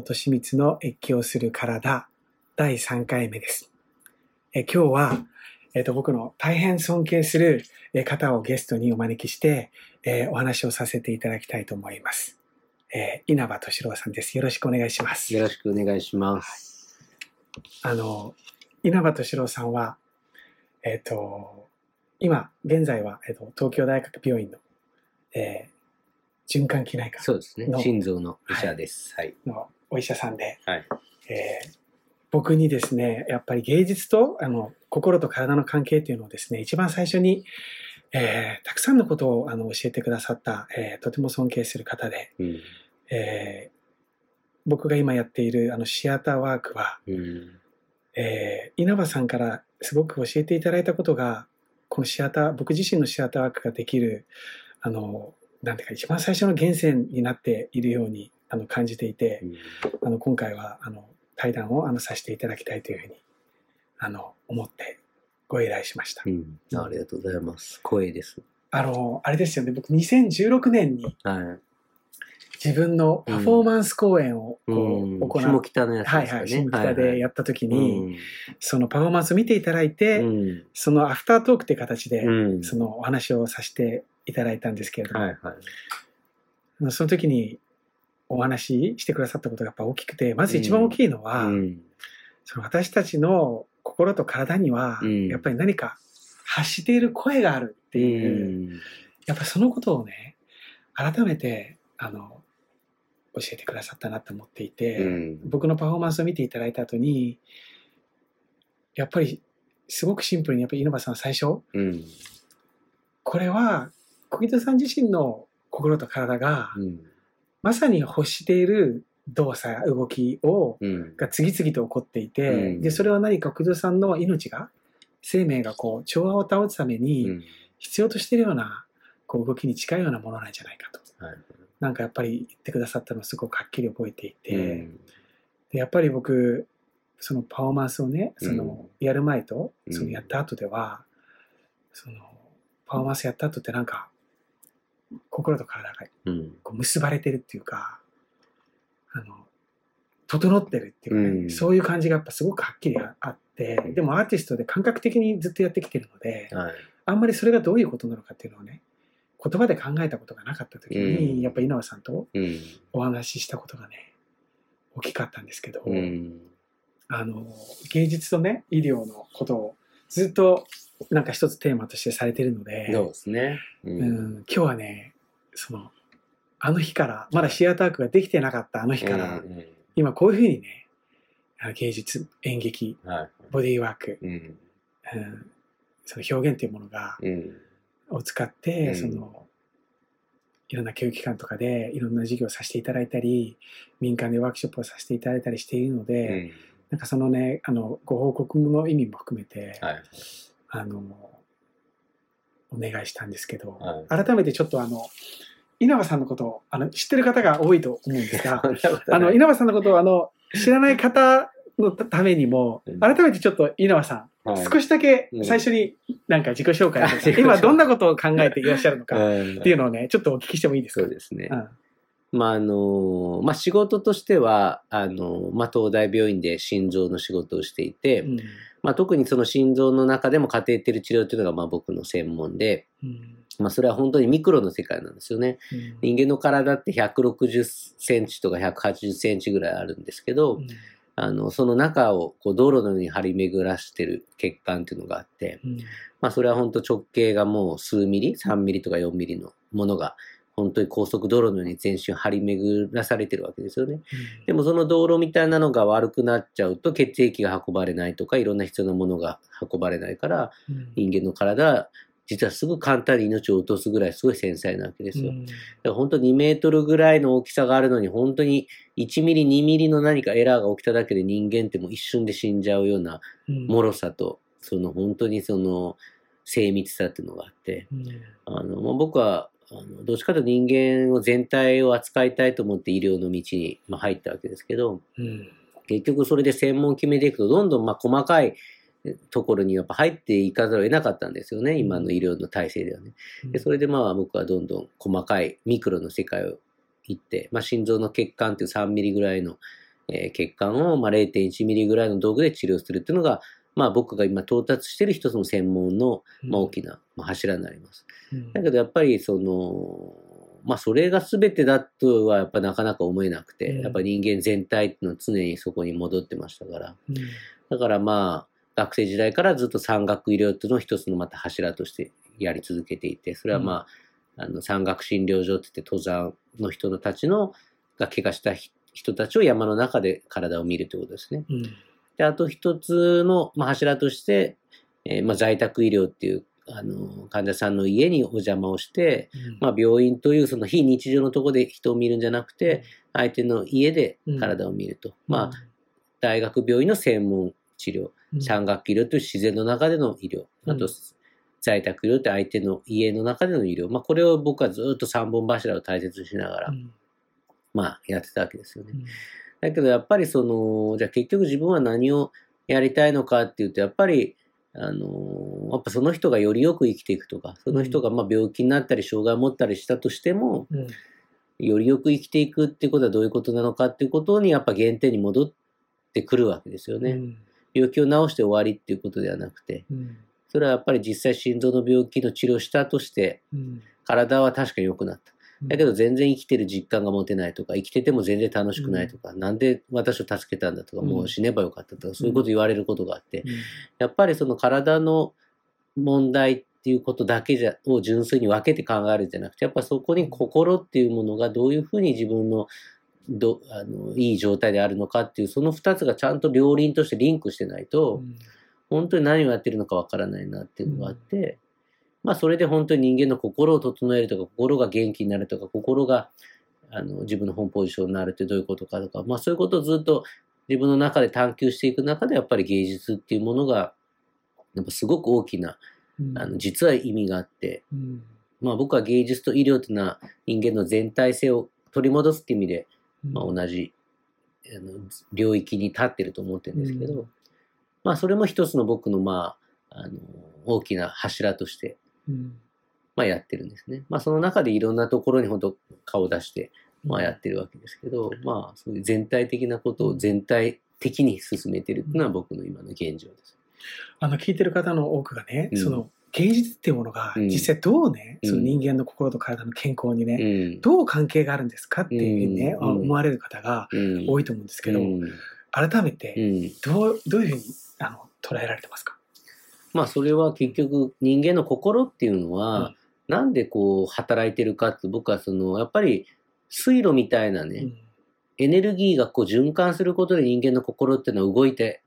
皆さんこんばんは。小木戸と密の越境する体第3回目です。え今日は、えっと僕の大変尊敬するえ方をゲストにお招きして、えーお話をさせていただきたいと思います。えー稲葉敏郎さんです。よろしくお願いします。よろしくお願いします。あの、稲葉敏郎さんは、えっ、と、今、現在は、えっと東京大学病院の、えー循環器内科そうですねの。心臓の医者です。はい。のお医者さんで、はい。えー僕にですね、やっぱり芸術とあの心と体の関係っていうのをですね、一番最初に、えーたくさんのことをあの教えてくださった、えーとても尊敬する方で、うん。えー僕が今やっているあのシアターワークは、うん。えー稲葉さんからすごく教えていただいたことが、このシアター、僕自身のシアターワークができる、あの、なんていうか一番最初の源泉になっているようにあの感じていて、あの今回はあの対談をあのさせていただきたいというふうにあの思ってご依頼しました。うん。ありがとうございます。光栄です。あの、あれですよね、僕2016年には自分のパフォーマンス公演をい。こうん。う行う、下北のやつはいはい、ですかね。新北でやった時はいに、はいそのパフォーマンスを見ていただいて、うん。そのアフタートークっていう形で、うん。そのお話をさせていただいたんですけれども、はいはい。その時にお話ししてくださったことがやっぱ大きくて、まず一番大きいのは、うん。その私たちの心と体には、うんやっぱり何か発している声があるっていう、やっぱそのことをね、改めて、あの、教えてくださったなと思っていて、うん。僕のパフォーマンスを見ていただいた後に、やっぱりすごくシンプルに、やっぱり稲葉さん最初、うん。これは小木戸さん自身の心と体が、うん。まさに欲している動作、動きを、うん。が次々と起こっていて、うんで、それは何か小木戸さんの命が、生命がこう、調和を保つために必要としているような、こう、動きに近いようなものなんじゃないかと。はい。なんかやっぱり言ってくださったのをすごくはっきり覚えていて、うんでやっぱり僕、そのパフォーマンスをね、その、うんやる前と、うんそのやった後では、その、パフォーマンスやった後ってなんか、心と体がうん。こう結ばれてるっていうか、あの、整ってるっていうかね、うんそういう感じがやっぱすごくはっきりああって、でもアーティストで感覚的にずっとやってきてるので、はい。あんまりそれがどういうことなのかっていうのをね、言葉で考えたことがなかった時に、うんやっぱ稲葉さんとうん。お話ししたことがね、大きかったんですけど、うん。あの、芸術とね、医療のことをずっとなんか一つテーマとしてされてるので、そうですね。う。うんん、今日はね、その、あの日から、まだシアタークができてなかったあの日から、うん今こういうふうにね、芸術、演劇、はい。ボディーワーク、うん。うん、その表現というものが、うん。を使って、うんその、いろんな教育機関とかでいろんな授業をさせていただいたり、民間でワークショップをさせていただいたりしているのうで、ん。なんかそのね、あの、ご報告の意味も含めて、はい。あの、お願いしたんですけど、はい改めてちょっとあの、稲葉さんのことをあの知ってる方が多いと思うんですが、ああの、稲葉さんのことをあの、知らない方のためにもうん、改めてちょっと稲葉さん、はい。少しだけうん最初になんか自己紹介とか、あ自己紹介。今どんなことを考えていらっしゃるのかっっていうのをね、ちょっとお聞きしてもいいですか？そうですね。うんまあ、あの、まあ、仕事としては、あの、まあ、東大病院で心臓の仕事をしていて、うん。まあ、特にその心臓の中でもカテーテル治療というのが、まあ、僕の専門で、うんまあ、それは本当にミクロの世界なんですよね。人間の体って160センチとか180センチぐらいあるんですけど、うん。あの、その中をこう道路のように張り巡らしてる血管っていうのがあって、うん。まあそれは本当直径がもう数ミリ、3ミリとか4ミリのものが本当に高速道路のように全身張り巡らされてるわけですよね。でもその道路みたいなのが悪くなっちゃうと血液が運ばれないとかいろんな必要なものが運ばれないからうん。人間の体は実はすぐ簡単に命を落とすぐらいすごい繊細なわけですよ。うん。だから本当2メートルぐらいの大きさがあるのに本当に1ミリ2ミリの何かエラーが起きただけで人間ってもう一瞬で死んじゃうようなうん。脆さとその本当にその精密さっていうのがあってうん。あの、まあ、僕はあのどっちかというと人間を全体を扱いたいと思って医療の道に、まあ、入ったわけですけどうん。結局それで専門決めていくとどんどんまあ細かいところにやっぱ入っていかざるを得なかったんですよね今の医療の体制ではね。でそれでまあ僕はどんどん細かいミクロの世界を行って、まあ、心臓の血管っていう3ミリぐらいの、えー血管を、まあ、0.1ミリぐらいの道具で治療するっていうのが、まあ、僕が今到達している一つの専門の、まあ、大きな、まあ、柱になります。うんだけどやっぱりその、まあそれが全てだとはやっぱなかなか思えなくて、うんやっぱ人間全体っていうのは常にそこに戻ってましたから。うんだからまあ学生時代からずっと産学医療っていうのを一つのまた柱としてやり続けていて、それはまあ、あの産学診療所って言って登山の人たちのが怪我した人人たちを山の中で体を見るということですね。うん。で、あと一つの、まあ、柱として、えーまあ、在宅医療っていう、あの、患者さんの家にお邪魔をして、まあ、病院というその非日常のところで人を見るんじゃなくて、相手の家で体を見ると。まあ、大学病院の専門治療、うん。産学医療という自然の中での医療、あとうん、在宅医療って相手の家の中での医療、まあ、これを僕はずっと三本柱を大切にしながら、うん。まあ、やってたわけですよね。う。ん。だけどやっぱりその、じゃあ結局自分は何をやりたいのかっていうと、やっぱり、あの、やっぱその人がよりよく生きていくとか、その人がまあ病気になったり障害を持ったりしたとしても、うん。よりよく生きていくっていうことはどういうことなのかっていうことにやっぱ原点に戻ってくるわけですよね。うん病気を治して終わりっていうことではなくて、うんそれはやっぱり実際心臓の病気の治療をしたとして、うん。体は確かに良くなった。だけど全然生きてる実感が持てないとか、生きてても全然楽しくないとか、なんで私を助けたんだとか、うん。もう死ねばよかったとか、そういうこと言われることがあって、うん。やっぱりその体の問題っていうことだけじゃを純粋に分けて考えるんじゃなくて、やっぱそこに心っていうものがどういうふうに自分のどあのいい状態であるのかっていう、その二つがちゃんと両輪としてリンクしてないと、本当に何をやってるのかわからないなっていうのがあって、まあそれで本当に人間の心を整えるとか、心が元気になるとか、心があの自分の本ポジションになるってどういうことかとか、まあそういうことをずっと自分の中で探求していく中で、やっぱり芸術っていうものが、やっぱすごく大きな、うん。あの実は意味があって、うん。まあ僕は芸術と医療っていうのは人間の全体性を取り戻すっていう意味で、まあ、同じあの領域に立ってると思ってるんですけど、うん。まあそれも一つの僕のまあ、あの大きな柱として、うん。まあ、やってるんですね。まあその中でいろんなところに本当顔を出して、まあ、やってるわけですけど、まあそういう全体的なことを全体的に進めてるっていうのは僕の今の現状です。あの聞いてる方の多くがね、うん。その芸術っていうものがうん。実際どうね、うん。その人間の心と体の健康にね、うん。どう関係があるんですかっていうふうにね、うん。あ思われる方がうん。多いと思うんですけど、うん。改めてうん。どうどういうふうにあの捉えられてますか、まあそれは結局人間の心っていうのうはん、なんでこう働いてるかって僕はそのやっぱり水路みたいなね、エネルギーがこう循環することで人間の心っていうのは動いて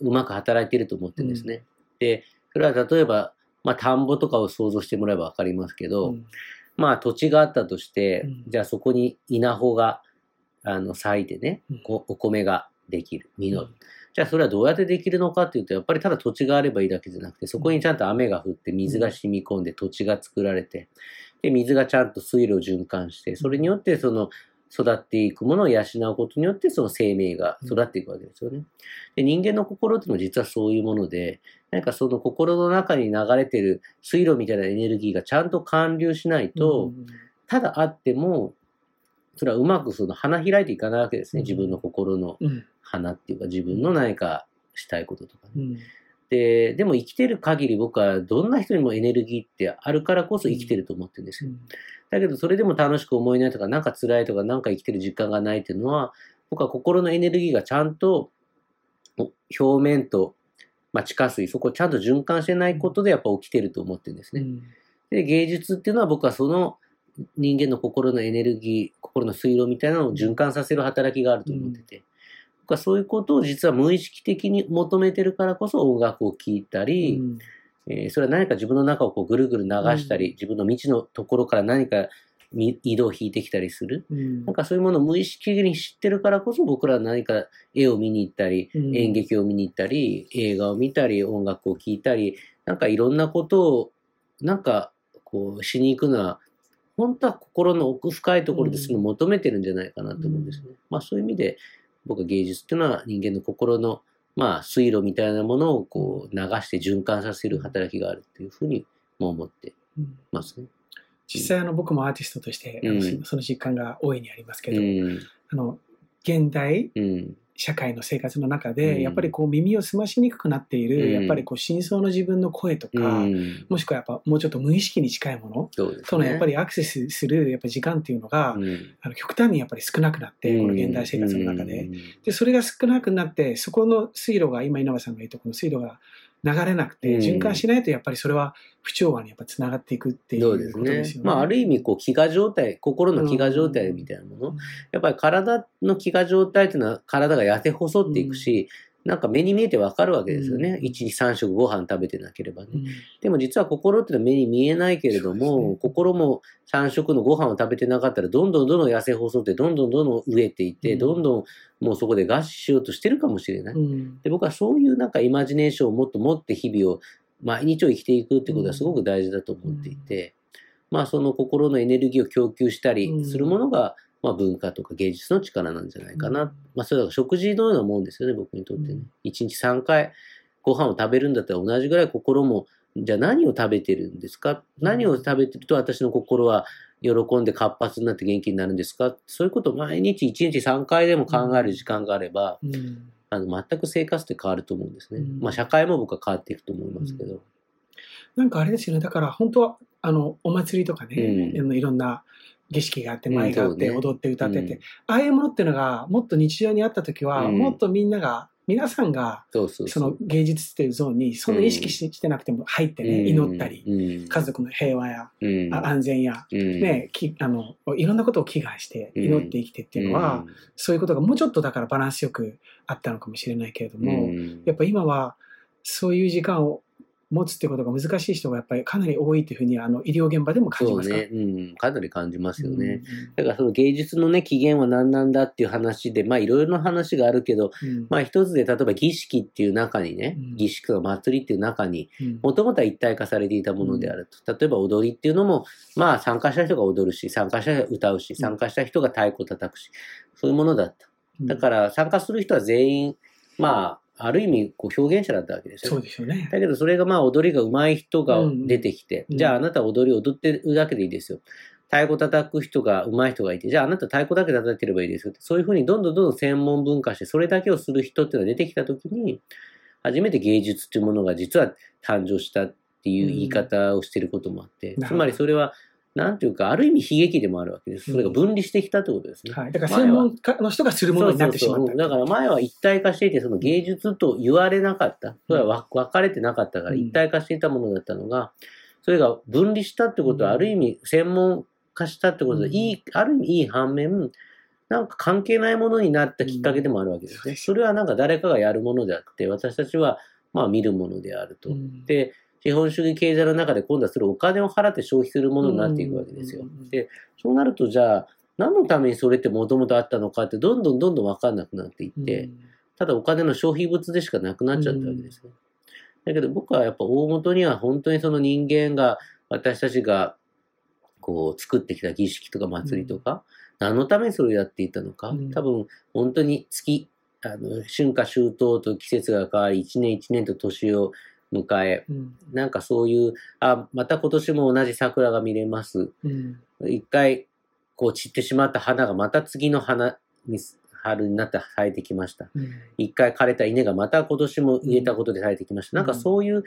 うまく働いてると思ってるんですね。で、それは例えば、まあ田んぼとかを想像してもらえばわかりますけど、うん。まあ土地があったとして、うん。じゃあそこに稲穂があの咲いてねお米ができる、実る。じゃあそれはどうやってできるのかっていうと、やっぱりただ土地があればいいだけじゃなくて、そこにちゃんと雨が降って水が染み込んで土地が作られて、で、水がちゃんと水路を循環して、それによってその育っていくものを養うことによってその生命が育っていくわけですよね。で、人間の心っていうのは実はそういうもので、何かその心の中に流れてる水路みたいなエネルギーがちゃんと還流しないと、ただあっても、それはうまくその花開いていかないわけですね。うん自分の心のうん。花っていうか自分の何かしたいこととかね、うん。で、でも生きてる限り僕はどんな人にもエネルギーってあるからこそ生きてると思ってるんですよ。だけどそれでも楽しく思えないとか、なんか辛いとか、なんか生きてる実感がないっていうのは、僕は心のエネルギーがちゃんとお表面と、まあ、地下水、そこをちゃんと循環してないことでやっぱ起きてると思ってるんですね。うん。で、芸術っていうのは僕はその人間の心のエネルギー、心の水路みたいなのを循環させる働きがあると思ってて、僕はそういうことを実は無意識的に求めてるからこそ音楽を聴いたり、うん。えーそれは何か自分の中をこうぐるぐる流したり、うん。自分の未知のところから何かみ移動を引いてきたりする？うんなんかそういうものを無意識的に知ってるからこそ僕らは何か絵を見に行ったり、うん演劇を見に行ったり、映画を見たり、音楽を聴いたり、なんかいろんなことを、なんかこうしに行くのは、本当は心の奥深いところでその求めてるんじゃないかなと思うんですね。まあそういう意味で僕は芸術っていうのは人間の心のまあ水路みたいなものをこう流して循環させる働きがあるっていうふうにも思ってうんますね。実際あの僕もアーティストとして、んその実感が大いにありますけうど、ん。あの現代うん。社会の生活の中うんで、やっぱりこう耳を澄ましにくくなっている、うんやっぱりこう真相の自分の声とうか、ん。もしくはやっぱもうちょっと無意識に近いもの。とのやっぱりアクセスするやっぱ時間っていうのが、うん、あの極端にやっぱり少なくなって、この現代生活の中で。うんで、それが少なくなって、そこの水路が、今稲葉さんが言ったこの水路が流れなくて、うん循環しないとやっぱりそれは不調和にやっぱつながっていくっていそうことですよね。ね。まあ、ある意味、こう、飢餓状態、心の飢餓状態みたいなもの。やっぱり体の飢餓状態っていうのは、体が痩せ細っていくし、なんか目に見えてわかるわけですよね。うん。一日三食ご飯食べてなければね。うん。でも実は心っていうのは目に見えないけれども、心も三食のご飯を食べてなかったら、どんどんどんどん痩せ細って、どんどんどんどん飢えていって、うん。どんどんもうそこで餓死しようとしてるかもしれない。うん。で僕はそういうなんかイマジネーションをもっと持って日々を毎日を生きていくってことはすごく大事だと思っていて、まあその心のエネルギーを供給したりするものが、まあ文化とか芸術の力なんじゃないかな。まあそれは食事のようなもんですよね、僕にとってね。うん。一、日3回ご飯を食べるんだったら同じぐらい心も、じゃあ何を食べてるんですか？何を食べてると私の心は喜んで活発になって元気になるんですか？そういうことを毎日1日3回でも考える時間があれば、うん。あの全く生活って変わると思うんですね。うん。まあ社会も僕は変わっていくと思いますけど。なんかあれですよね、だから本当はあのお祭りとかね、うん。いろんな儀式があって、うん舞があって、踊って歌ってて、うん。ああいうものっていうのがもっと日常にあった時は、うん。もっとみんなが、皆さんがその芸術っていうゾーンにそんな意識し,、してなくても入ってね、祈ったり、うん。家族の平和や、安全や、うん。ね、きあのいろんなことを祈願して祈って生きてっていうのは、そういうことがもうちょっとだからバランスよくあったのかもしれないけれどうんも、うん。やっぱ今はそういう時間を持つってことが難しい人がやっぱりかなり多いというふうにあの医療現場でも感じますか？そうね、うん、かなり感じますよね。うん。だからその芸術のね、起源は何なんだっていう話で、まあいろいろな話があるけど、うん。まあ一つで例えば儀式っていう中にね、うん。儀式とか祭りっていう中に、うん。もともとは一体化されていたものであると。例えば踊りっていうのも、まあ参加した人が踊るし、参加した人が歌うし、参加した人が太鼓叩くし、そういうものだった。だから参加する人は全員、まあ、ある意味こう表現者だったわけですよそうね。ですよね。だけどそれがまあ踊りが上手い人がうん出てきて、うんじゃああなたは踊りを踊ってるだけでいいですよ。太鼓叩く人が上手い人がいて、じゃああなた太鼓だけ叩いてればいいですよって。そういうふうにどんどんどんどん専門文化して、それだけをする人っていうのが出てきたときに、初めて芸術っていうものが実は誕生したっていう言い方をしてることもあって、うんつまりそれは、なんていうか、ある意味悲劇でもあるわけです。それが分離してきたってことですね。はい。だから専門家の人がするものになってしまった。そうそうそうだから前は一体化していて、その芸術と言われなかった。それはわ分かれてなかったから、うん一体化していたものだったのが、それが分離したってことは、うんある意味専門化したってことで、うんいい、ある意味いい反面、なんか関係ないものになったきっかけでもあるわけですね。うんそれはなんか誰かがやるものであって、私たちはまあ見るものであると。うんで、資本主義経済の中で今度はそれをお金を払って消費するものになっていくわけですよ。うん。で、そうなるとじゃあ、何のためにそれってもともとあったのかってどんどんどんどん分かんなくなっていって、ただお金の消費物でしかなくなっちゃったわけですね。だけど僕はやっぱ大元には本当にその人間が、私たちがこう作ってきた儀式とか祭りとか、何のためにそれをやっていたのか、うん。多分本当に月、あの春夏秋冬と季節が変わり、一年一年と年を迎え、うん。なんかそういう、あ、また今年も同じ桜が見れます。うん。一回こう散ってしまった花がまた次の花に春になって咲いてきました。うん。一回枯れた稲がまた今年も植えたことで咲いてきました。うん。なんかそういう、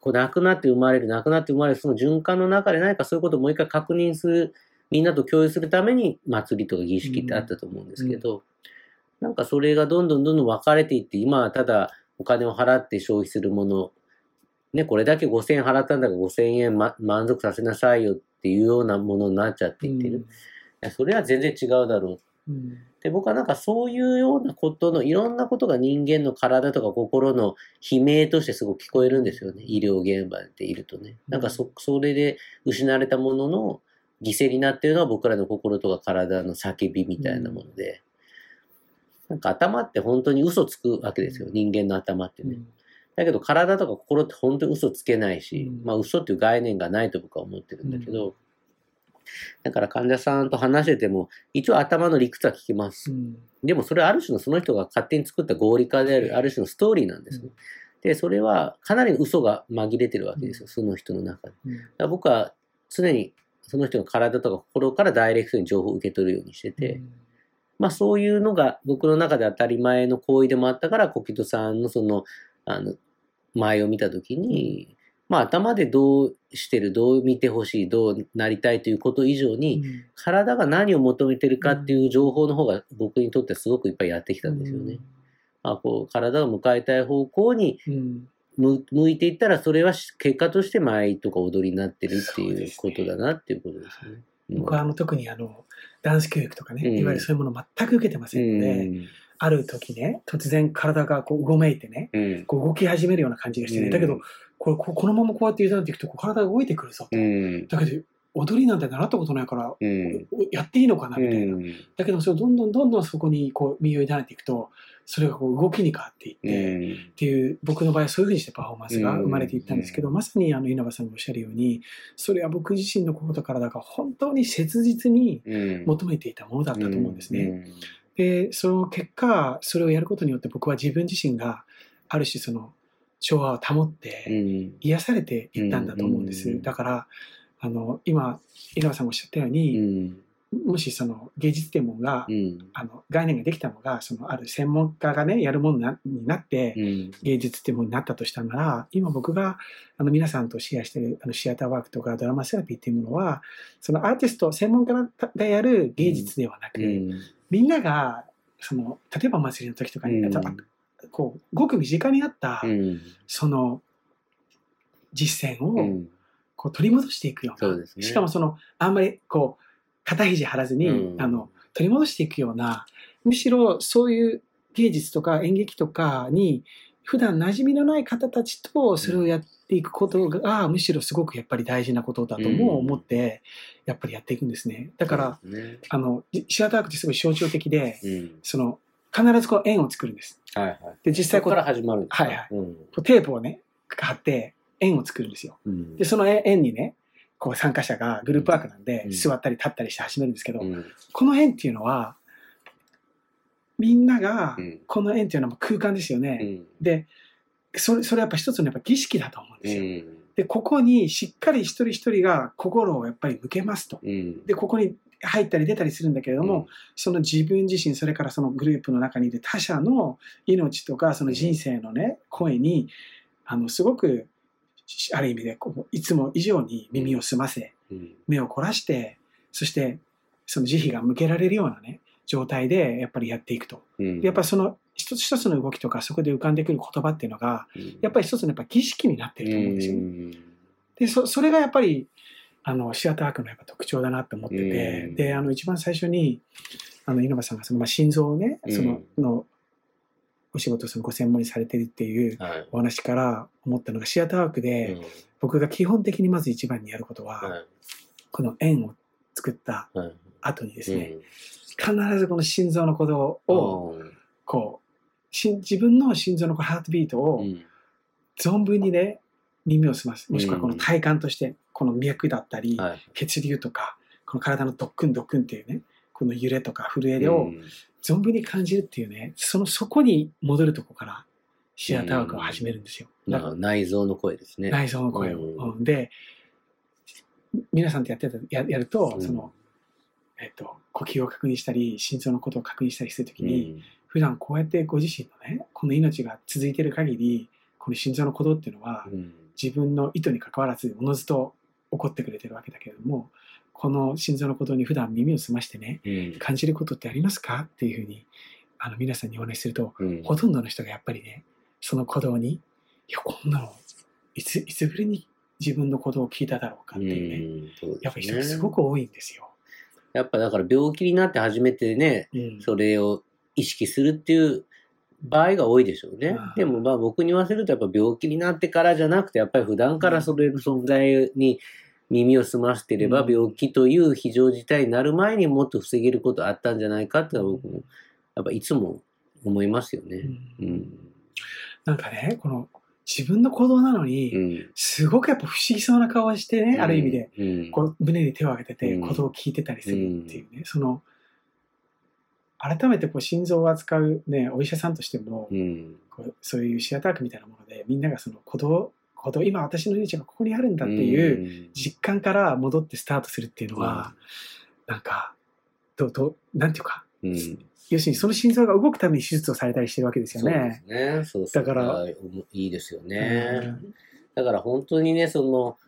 こう亡くなって生まれる、亡くなって生まれる、その循環の中で何かそういうことをもう一回確認する、みんなと共有するために祭りとか儀式ってあったと思うんですけど、なんかそれがどんどんどんどん分かれていって、今はただお金を払って消費するもの、ね、これだけ5000円払ったんだから5000円、ま、満足させなさいよっていうようなものになっちゃっていってる。いやそれは全然違うだろううんで、僕はなんかそういうようなことの、いろんなことが人間の体とか心の悲鳴としてすごく聞こえるんですよね。医療現場でいるとね。なんかそ、それで失われたものの犠牲になっているのは僕らの心とか体の叫びみたいなもので、なんか頭って本当に嘘つくわけですよ。人間の頭ってね。だけど体とか心って本当に嘘つけないし、うんまあ嘘っていう概念がないと僕は思ってるんだけど、だから患者さんと話してても、一応頭の理屈は聞きます。うんでもそれはある種のその人が勝手に作った合理化である、ある種のストーリーなんですね。で、それはかなりの嘘が紛れてるわけですよ、その人の中で。だかうんら僕は常にその人の体とか心からダイレクトに情報を受け取るようにしてて、まあそういうのが僕の中で当たり前の行為でもあったから、小木戸さんのその、あの、前を見たときに、まあ頭でどうしてる、どう見てほしい、どうなりたいということ以上に、うん体が何を求めてるかっていう情報の方が僕にとってはすごくいっぱいやってきたんですよね。まあこう体が向かいたい方向にうん向向いていったらそれはし結果として舞とか踊りになってるっていうことだなっていうことですね。うん。僕はあの特にあのダンス教育とかね、うん。いわゆるそういうものを全く受けてませんので、うん。ある時ね突然体がこううごめいてねうん。こう動き始めるような感じがしてね、うん。だけどこれここのままこうやって委ねていくと体が動いてくるぞと、うん。だけど踊りなんて習ったことないから、うん。やっていいのかなみたいな、うん。だけどそれをどんどんどんどんそこにこう身を委ねていくとそれがこう動きに変わっていって、っていう僕の場合はそういうふうにしてパフォーマンスが生まれていったんですけど、まさにあの稲葉さんがおっしゃるようにそれは僕自身の心と体が本当に切実にうん。求めていたものだったと思うんですね。でその結果それをやることによって僕は自分自身がある種その調和を保っうん。て癒されていったんだと思うんです。うん。だからあの今稲葉さんがおっしゃったよううに、ん。もしその芸術天文が、うん。あの概念ができたのがそのある専門家がねやるものになになって、うん。芸術っていうものになったとしたなら今僕があの皆さんとシェアしてるあのシアターワークとかドラマセラピーっていうものはそのアーティスト専門家がやる芸術ではなく、うん。みんながその例えばお祭りの時とかに、こうごく身近にあった、うん。その実践をうんこう取り戻していくような、そうですね。しかもそのあんまりこう肩肘張らずに、うん。あの取り戻していくようなむしろそういう芸術とか演劇とかに普段馴染みのない方たちとそれをやっていくことが、むしろすごくやっぱり大事なことだとも思って、やっぱりやっていくんですね。だから、ね。あのシアターアークってすごい象徴的で、うん。その必ずこう円を作るんです。はいはい。で実際ここから始まるんですか？はいはい。うん。こうテープをね貼って円を作るんですよ。うんでその円にねこう参加者がグループワークなんで、うん座ったり立ったりして始めるんですけど、うんこの円っていうのはみんながうんこの円っていうのは空間ですようね。んでそれそれやっぱ一つのやっぱ儀式だと思うんですよ。うんでここにしっかり一人一人が心をやっぱり向けますと。うんでここに入ったり出たりするんだけれども、その自分自身それからそのグループの中にいる他者の命とかその人生のね声にあのすごくある意味でこういつも以上に耳を澄ませうん。目を凝らしてそしてその慈悲が向けられるようなね状態でやっぱりやっていくと。やっぱりその一つ一つの動きとかそこで浮かんでくる言葉っていうのがやっぱり一つのやっぱ儀式になってると思うんですよね。でそそれがやっぱりあのシアタークのやっぱ特徴だなって思ってて、うん。であの一番最初にあの稲葉さんがその、まあ、心臓をねその,、のお仕事をそのご専門にされてるっていうはい。お話から思ったのがシアターアークで、うん。僕が基本的にまず一番にやることは、はい。この円を作ったはい。後にですね、うん。必ずこの心臓の鼓動をこうし自分の心臓のハートビートをうん。存分にね耳を澄ます。もしくはこの体感としてこの脈だったり、はい。血流とかこの体のドックンドックンっていうねこの揺れとか震えをうん存分に感じるっていうねそのそこに戻るとこからシアターワークを始めるんですよ。だから内臓の声ですね。内臓の声を。うんうんで皆さんとやってたややると、うんそのえっと呼吸を確認したり心臓のことを確認したりするときうに、ん普段こうやってご自身のねこの命が続いている限りこの心臓の鼓動っていうのは、うん自分の意図に関わらずおのずと起こってくれてるわけだけれどもこの心臓の鼓動に普段耳を澄ましてねうん。感じることってありますか？っていうふうにあの皆さんにお話しするとうん。ほとんどの人がやっぱりねその鼓動にいやこんなのいついつぶりに自分の鼓動を聞いただろうかっていうね、うね。やっぱり人がすごく多いんですよ。やっぱだから病気になって初めてね、うん。それを意識するっていう場合が多いでしょうね。うん。でもまあ僕に言わせるとやっぱ病気になってからじゃなくて、やっぱり普段からそれの存在に耳を澄ましてればうん病気という非常事態になる前にもっと防げることあったんじゃないかって僕もやっぱいつも思いますよね。うん。なんかねこの自分の鼓動なのに、うん。すごくやっぱ不思議そうな顔をしてね、ある意味でうん。こう胸に手を挙げててうん鼓動を聞いてたりするっていうね、その改めてこう心臓を扱う、ね、お医者さんとしても、うん。こうそういうシアタークみたいなものでみんながその鼓動ほど、今私の命がここにあるんだっていう実感から戻ってスタートするっていうのは、なんか、どう、どう、なんていうか、うん。要するにその心臓が動くために手術をされたりしてるわけですよそうでね。すね。そうそうだからいいですよね。うんだから本当にね、その、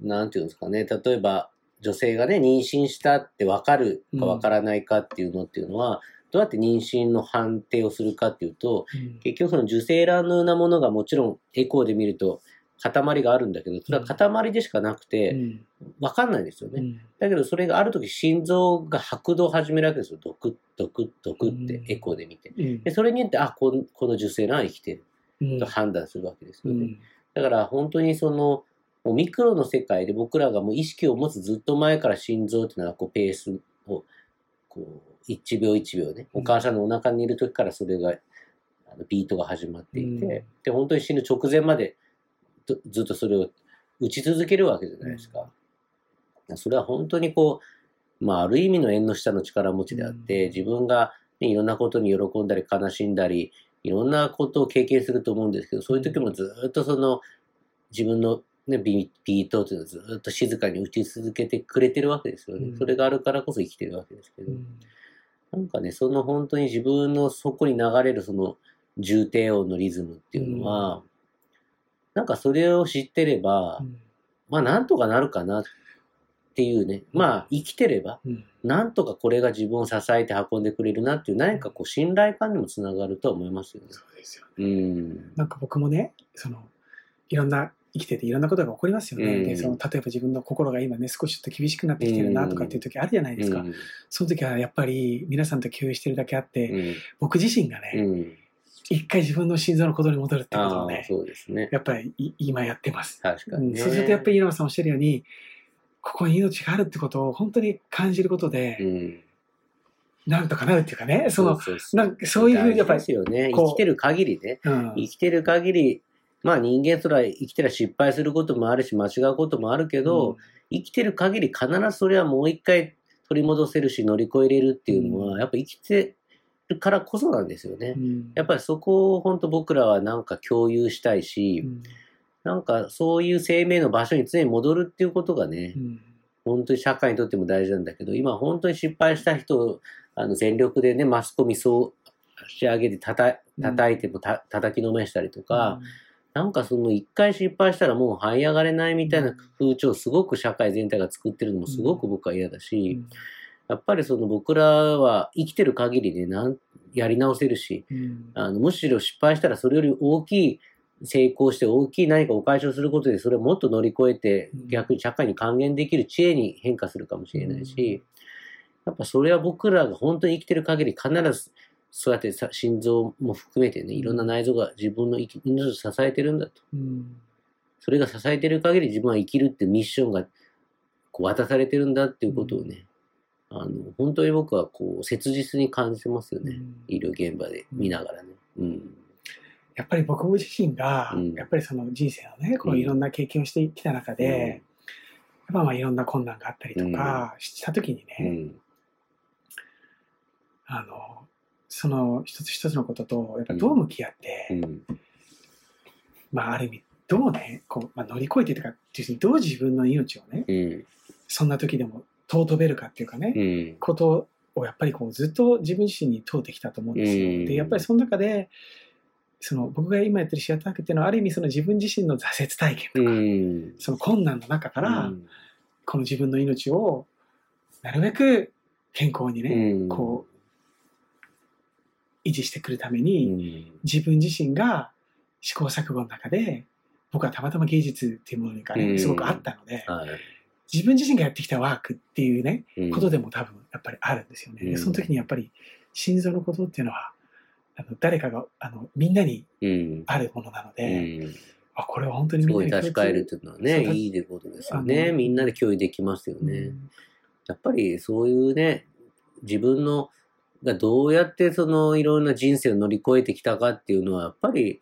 なんていうんですかね、例えば女性がね、妊娠したって分かるか分からないかっていうのっていうのは、どうやって妊娠の判定をするかっていうと、うん結局その受精卵のようなものがもちろんエコーで見ると塊があるんだけど、それは塊でしかなくうて、ん。分かんないですよね。うん。だけどそれがある時心臓が拍動を始めるわけですよ。ドクッドクッドクってうん。エコーで見て。うん。で、それによって、あ、このこの受精卵は生きてる。うん。と判断するわけですよね。うん。だから本当にその、もうミクロの世界で僕らがもう意識を持つずっと前から心臓っていうのはこうペースを、こう、1秒1秒ね、うん。お母さんのお腹にいる時からそれが、あのビートが始まっていて、うん。で、本当に死ぬ直前までずずっとそれを打ち続けるわけじゃないですか。それは本当にこう、まあ、ある意味の縁の下の力持ちであって、うん。自分が、ね、いろんなことに喜んだり悲しんだり、いろんなことを経験すると思うんですけど、そういう時もずっとその、自分の、ね、ビビートっていうのをずっと静かに打ち続けてくれてるわけですよね。うん。それがあるからこそ生きてるわけですけど、うん。なんかね、その本当に自分の底に流れるその重低音のリズムっていうのは、なんかそれを知ってれば、うんまあなんとかなるかなっていうね、まあ生きてれば、うんなんとかこれが自分を支えて運んでくれるなっていう何かこう信頼感にもつながるとは思いますよね。そうですようん。なんか僕もね、その、いろんな、生きてていろんなことが起こりますよね。うんで、その、例えば自分の心が今ね、少しちょっと厳しくなってきてるなとかっていう時あるじゃないですか。うんその時はやっぱり皆さんと共有してるだけあって、うん僕自身がうね、ん。一回自分の心臓のことに戻るってことをね、そうですね。やっぱりい今やってます。うん、確かにね。そうするとやっぱり稲葉さんおっしゃるように、ここに命があるってことを本当に感じることで、うん。なんとかなるっていうかね、その、うううなんかそういうふうにやっぱりですよね。生きてる限りね。うん、生きてる限り、まあ人間それは生きてら失敗することもあるし、間違うこともあるけど、生きてる限り必ずそれはもう一回取り戻せるし乗り越えれるっていうのは、うんやっぱ生きてるからこそなんですよね。うん、やっぱりそこを本当僕らはなんか共有したいし、うん。なんかそういう生命の場所に常に戻るっていうことがねう、ん。本当に社会にとっても大事なんだけど、今本当に失敗した人をあの全力でね、マスコミそう仕上げてたた叩いてもた叩きのめしたりとか、なんかその一回失敗したらもう這い上がれないみたいな風潮をすごく社会全体が作ってるのもすごく僕は嫌だうし、んやっぱりその僕らは生きてる限りでなんやり直せるし、うん。あのむしろ失敗したらそれより大きい成功して大きい何かを解消することでそれをもっと乗り越えてうん。逆に社会に還元できる知恵に変化するかもしれないし、やっぱそれは僕らが本当に生きてる限り必ずそうやってさ心臓も含めてねいろんな内臓が自分の命を支えてるんだと。うんそれが支えてる限り自分は生きるってミッションがこう渡されてるんだっていうことをね、あの本当に僕はこう切実に感じてますよね、うん。医療現場で見ながらね。うん。やっぱり僕自身が、うん。やっぱりその人生のね、こううんいろんな経験をしてきた中で、やっぱまあいろんな困難があったりとかした時にね、うん。あの、その一つ一つのことと、やっぱどう向き合って、うん。まあある意味、どうね、こう、まあ、乗り越えてとか、どう自分の命をね、うん。そんな時でも尊べるかっていうかね、うん。ことをやっぱりこうずっと自分自身に問うてきたと思うんですよ。うん。で、やっぱりその中で、その僕が今やってるシアタークっていうのはある意味その自分自身の挫折体験とうか、ん。その困難の中から、うん。この自分の命をなるべく健康にね、うん。こう維持してくるためうに、ん。自分自身が試行錯誤の中で僕はたまたま芸術っていうものがね、うん。すごくあったので、はい自分自身がやってきたワークっていうね、うん。ことでも多分やっぱりあるんですよね。うん。でその時にやっぱり心臓のことっていうのはあの誰かがあのみんなにうん。あるものなのうで、ん。あこれは本当にすみんなにごい確かえるっていうのはねいいことですよあねのみんなで共有できますよね、うん。やっぱりそういうね自分のがどうやってそのいろんな人生を乗り越えてきたかっていうのはやっぱり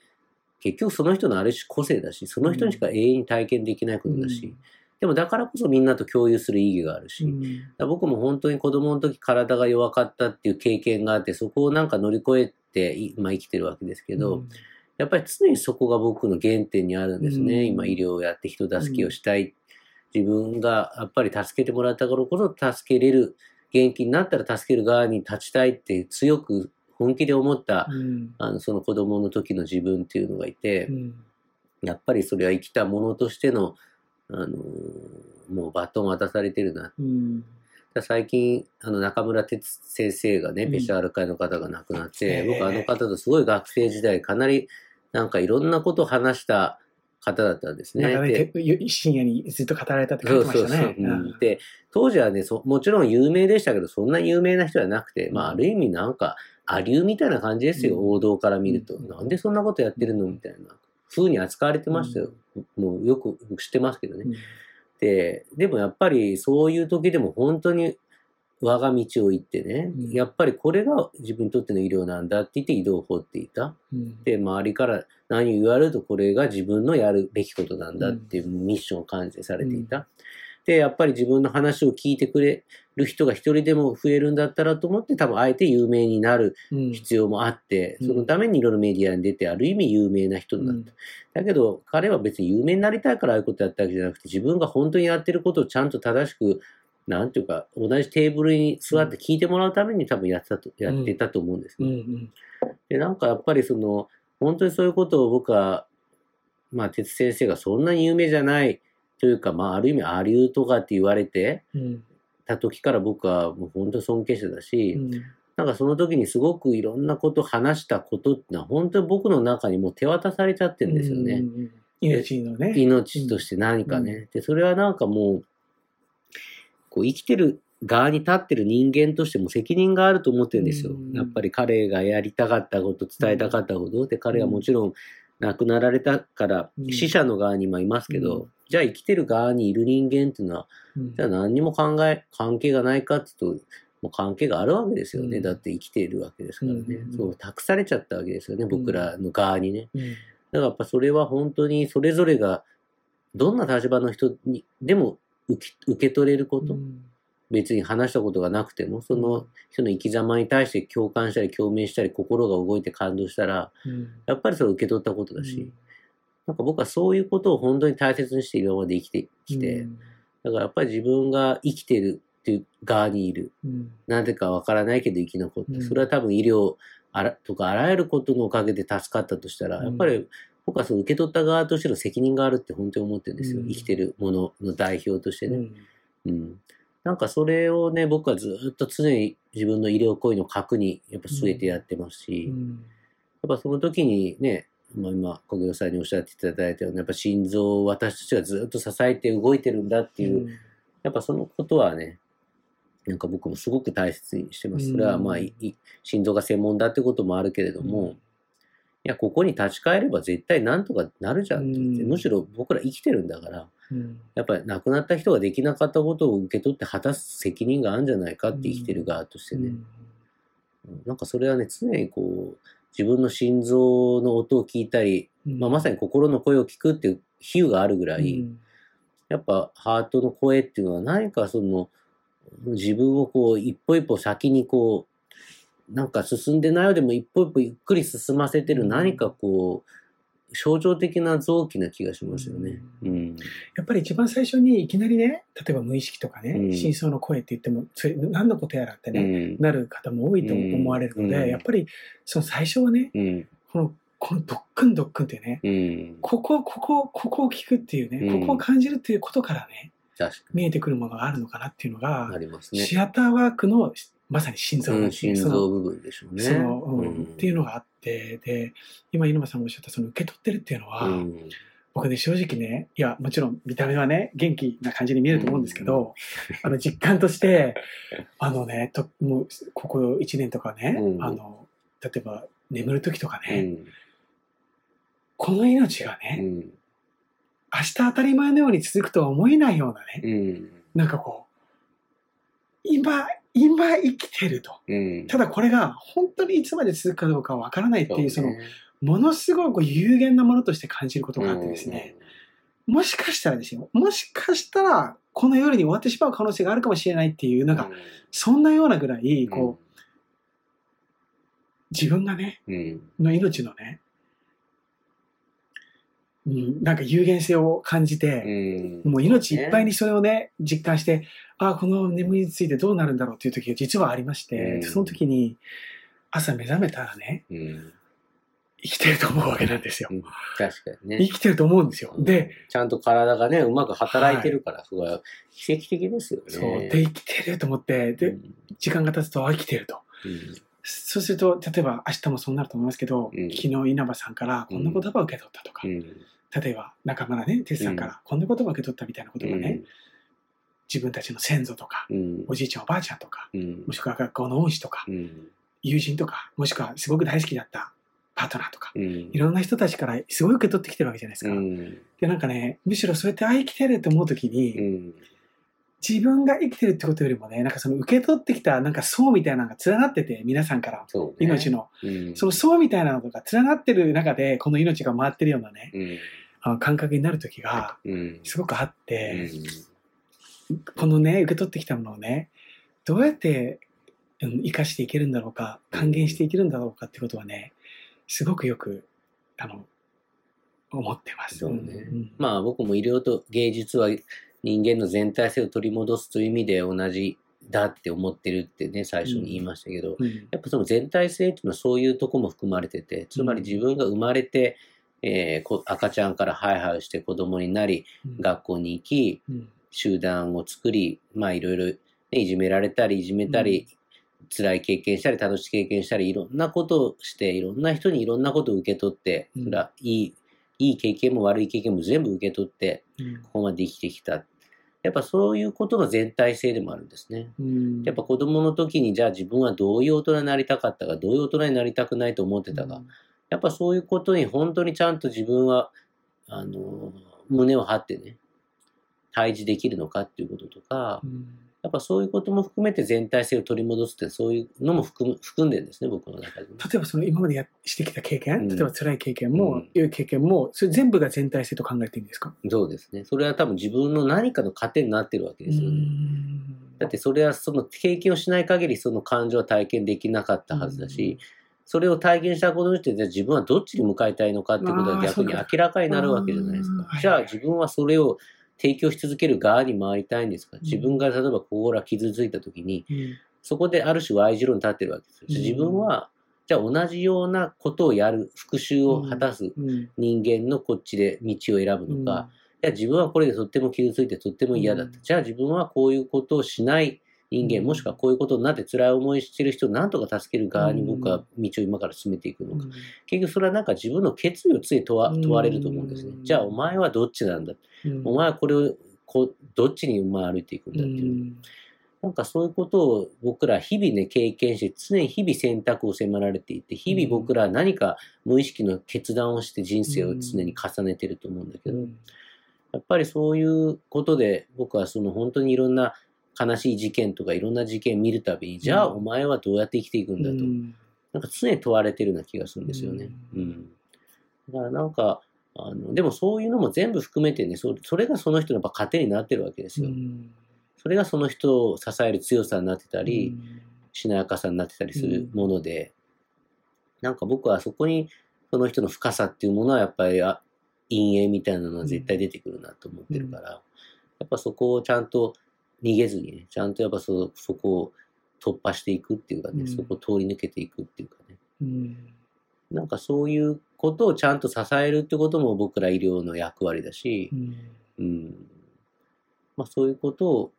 結局その人のある種個性だしその人にしか永遠に体験できないことだし、でもだからこそみんなと共有する意義があるし、うん。僕も本当に子供の時体が弱かったっていう経験があってそこをなんか乗り越えて今生きてるわけですけど、やっぱり常にそこが僕の原点にあるんですね。うん。今医療をやって人助けをしたい。自分がやっぱり助けてもらったからこそ助けれる、元気になったら助ける側に立ちたいって強く本気で思った、うん。あのその子供の時の自分っていうのがいて、うん。やっぱりそれは生きたものとしての、あのーもうバトン渡されてるな。うん最近、あの中村哲先生がね、うんペシャール会の方が亡くなって、へー僕あの方とすごい学生時代かなりなんかいろんなことを話した方だったんですね。ね深夜にずっと語られたって書そいうてましたね。そうそう。うんうんで、当時はねそ、もちろん有名でしたけど、そんな有名な人じゃなくて、まあ、ある意味なんか、アリューみたいな感じですよ、うん王道から見ると。うんなんでそんなことやってるのみたいな。風に扱われてましたよ。もうよく知ってますけどね。うんで、でもやっぱりそういう時でも本当に我が道を行ってね、うんやっぱりこれが自分にとっての医療なんだって言って井戸を掘っていた。うんで、周りから何を言われるとこれが自分のやるべきことなんだっていうミッションを感じされていた。で、やっぱり自分の話を聞いてくれる人が一人でも増えるんだったらと思って多分あえて有名になるうん。必要もあって、うん。そのためにいろいろメディアに出てある意味有名な人になった。だけど彼は別に有名になりたいからああいうことやったわけじゃなくて自分が本当にやってることをちゃんと正しくなんていうか同じテーブルに座って聞いてもらうために多分やってたとやってたと思うんですね。うんうん。でなんかやっぱりその本当にそういうことを僕はまあ哲先生がそんなに有名じゃないというかまあある意味アリューとかって言われてうんた時から僕はもう本当に尊敬してたし、うんなんかその時にすごくいろんなこと話したことってのは本当に僕の中にもう手渡されちゃってるんですよね。うんうん命のね。命として何かね。で、それはなんかもう、こう生きてる側に立ってる人間としても責任があると思ってるんですよ。うんやっぱり彼がやりたかったこと、伝えたかったこと、で、彼はもちろん亡くなられたからうん死者の側に今いますけど、うんじゃあ生きてる側にいる人間っていうのは、うん。じゃあ何にも考え、関係がないかっていうと、もう関係があるわけですよね。うん。だって生きているわけですからね。うんそう、託されちゃったわけですよね、僕らの側にね。うん。だからやっぱそれは本当にそれぞれがどんな立場の人にでも受け受け取れること、うん。別に話したことがなくてもその人の生き様に対して共感したり共鳴したり心が動いて感動したらうん。やっぱりそれを受け取ったことだし、なんか僕はそういうことを本当に大切にして今まで生きてきて、だからやっぱり自分が生きてるっていう側にいる。うん。なぜかわからないけど生き残って、うん。それは多分医療あらとかあらゆることのおかげで助かったとしたら、うん。やっぱり僕はその受け取った側としての責任があるって本当に思ってるんですよ、うん。生きてるものの代表としてね、うん。うん。なんかそれをね僕はずっと常に自分の医療行為の核にやっぱ据えてやってますし、やっうんぱその時にね、まあ、今小暮さんにおっしゃっていただいたようにやっぱ心臓を私たちがずっと支えて動いてるんだっていう、やっぱそのことはね、なんか僕もすごく大切にしてます。それはまあ、心臓が専門だってこともあるけれども、いや、ここに立ち返れば絶対なんとかなるじゃんって言って、うん。むしろ僕ら生きてるんだから、うん。やっぱり亡くなった人ができなかったことを受け取って果たす責任があるんじゃないかって生きてる側としてね。なんかそれはね、常にこう、自分の心臓の音を聞いたり、うん。まあ、まさに心の声を聞くっていう比喩があるぐらい、うん。やっぱハートの声っていうのは何かその自分をこう一歩一歩先にこうなんか進んでないようでも一歩一歩ゆっくり進ませてる何かこう象徴的な臓器な気がしますよね。うん。やっぱり一番最初にいきなりね、例えば無意識とかね、うん深層の声って言っても、それ何のことやらってうね、ん。なる方も多いと思われるので、うんやっぱりその最初はね、うん。この、このドックンドックンってね、うん。ここ、ここ、ここを聞くっていうね、うんここを感じるっていうことからね、見えてくるものがあるのかなっていうのにがあ、りますね。シアターワークのまさに心臓うん、心臓部分でしょうね。その、うんうん。っていうのがあって、で、今、稲葉さんがおっしゃった、その受け取ってるっていうのは、うん。僕ね、正直ね、いや、もちろん見た目はね、元気な感じに見えると思うんですけど、あの、実感として、あのね、ともう、ここ1年とかね、うん。あの、例えば、眠る時とかね、うん。この命がね、うん。明日当たり前のように続くとは思えないようなね、うん。なんかこう、今、今生きてると。うん。ただこれが本当にいつまで続くかどうかはわからないっていう、その、ね。ものすごく有限なものとして感じることがあってですね、もしかしたらですよ、もしかしたら、この夜に終わってしまう可能性があるかもしれないっていう、なん。か、そんなようなぐらい、こう、自分がね、うん、の命のね、うん、なんか有限性を感じうて、ん。もう命いっぱいにそれをね、実感して、ああ、この眠りについてどうなるんだろうっていう時が実はありまして、うんその時に朝目覚めたらね、うん。生きてると思うわけなんですよ。うん確かにね。生きてると思うんですよ。で、ちゃんと体がね、うまく働いてるから、そこは奇跡的ですよね。そう、で、生きてると思って、で、うん時間が経つと、あ、生きてると。うんそうすると、例えば明日もそうなると思いますけど、うん。昨日稲葉さんからこんな言葉を受け取ったとか、うん。例えば中村ね、哲さんからこんな言葉を受け取ったみたいなことがね、自分たちの先祖とか、うん。おじいちゃんおばあちゃんとか、うん。もしくは学校の恩師とか、うん。友人とか、もしくはすごく大好きだったパートナーとか、うん。いろんな人たちからすごい受け取ってきてるわけじゃないですか。うん。で、なんかね、むしろそうやって、あ、生きてると思うときに、うん自分が生きてるってことよりもね、なんかその受け取ってきたなんか層みたいなのが連なってて、皆さんから、そうね。命の、うん。その層みたいなのが連なってる中で、この命が回ってるようなね、うん。あの感覚になるときが、うん。すごくあっうて、ん。このね、受け取ってきたものをね、どうやって、うん、生かしていけるんだろうか、還元していけるんだろうかってことはね、すごくよく、あの、思ってます。そうね。ん。まあ僕も医療と芸術は人間の全体性を取り戻すという意味で同じだって思ってるってね、最初に言いましたけど、うん。やっぱその全体性っていうのはそういうとこも含まれてて、つまり自分が生まれて、えーこ赤ちゃんからハイハイして子供になり、うん。学校に行き、うん。集団を作り、まあいろいろ、ね、いじめられたり、いじめたり、辛い経験したり、楽しい経験したり、いろんなことをして、いろんな人にいろんなことを受け取って、うん。それはいい、いい経験も悪い経験も全部受け取って、うん。ここまで生きてきた。やっぱそういうことの全体性でもあるんですね。うん。やっぱ子供の時にじゃあ自分はどういう大人になりたかったか、どういう大人になりたくないと思ってたか、やっぱそういうことに本当にちゃんと自分は、あの、胸を張ってね、対峙できるのかっていうこととかう、んやっぱそういうことも含めて全体性を取り戻すって、そういうのも含む含んでるんですね、僕の中でね。例えばその今までやしてきた経験、うん例えば辛い経験も、うん良い経験も、それ全部が全体性と考えていいんですか？そうですね。それは多分自分の何かの糧になってるわけですよね。だってそれはその経験をしない限りその感情は体験できなかったはずだし、それを体験したことによってじゃあ自分はどっちに向かいたいのかっていうことが逆に明らかになるわけじゃないですかは。いじゃあ自分はそれを提供し続ける側に回りたいんですか？自分が例えば心が傷ついた時に、うん。そこである種 Y 字路に立ってるわけですよ。うん。自分は、じゃあ同じようなことをやる、復讐を果たすうん。人間のこっちで道を選ぶのか、いや自分はこれでとっても傷ついてとっても嫌だった。うん。じゃあ自分はこういうことをしない人間、うん。もしくはこういうことになって辛い思いしてる人を何とか助ける側に僕は道を今から進めていくのか。うん。結局それはなんか自分の決意を常に問わうん。問われると思うんですね。じゃあお前はどっちなんだ、うん。お前はこれをこうどっちにお前歩いていくんだっていう。なんかそういうことを僕ら日々ね経験して常に日々選択を迫られていて日々僕らは何か無意識の決断をして人生を常に重ねてると思うんだけど、うん。やっぱりそういうことで僕はその本当にいろんな悲しい事件とかいろんな事件見るたびに、じゃあお前はどうやって生きていくんだと、うん。なんか常に問われてるような気がするんですよね。ううん。ん。だからなんか、あのでもそういうのも全部含めてねそ、それがその人のやっぱ糧になってるわけですよ。うん。それがその人を支える強さになってたり、うん。しなやかさになってたりするもので、なんか僕はそこにその人の深さっていうものはやっぱりあ陰影みたいなのは絶対出てくるなと思ってるから、やっぱそこをちゃんと逃げずにね、ちゃんとやっぱそそこを突破していくっていうかね、うん。そこを通り抜けていくっていうかね、うん。なんかそういうことをちゃんと支えるってことも僕ら医療の役割だしう、ん。うん、まあそういうことを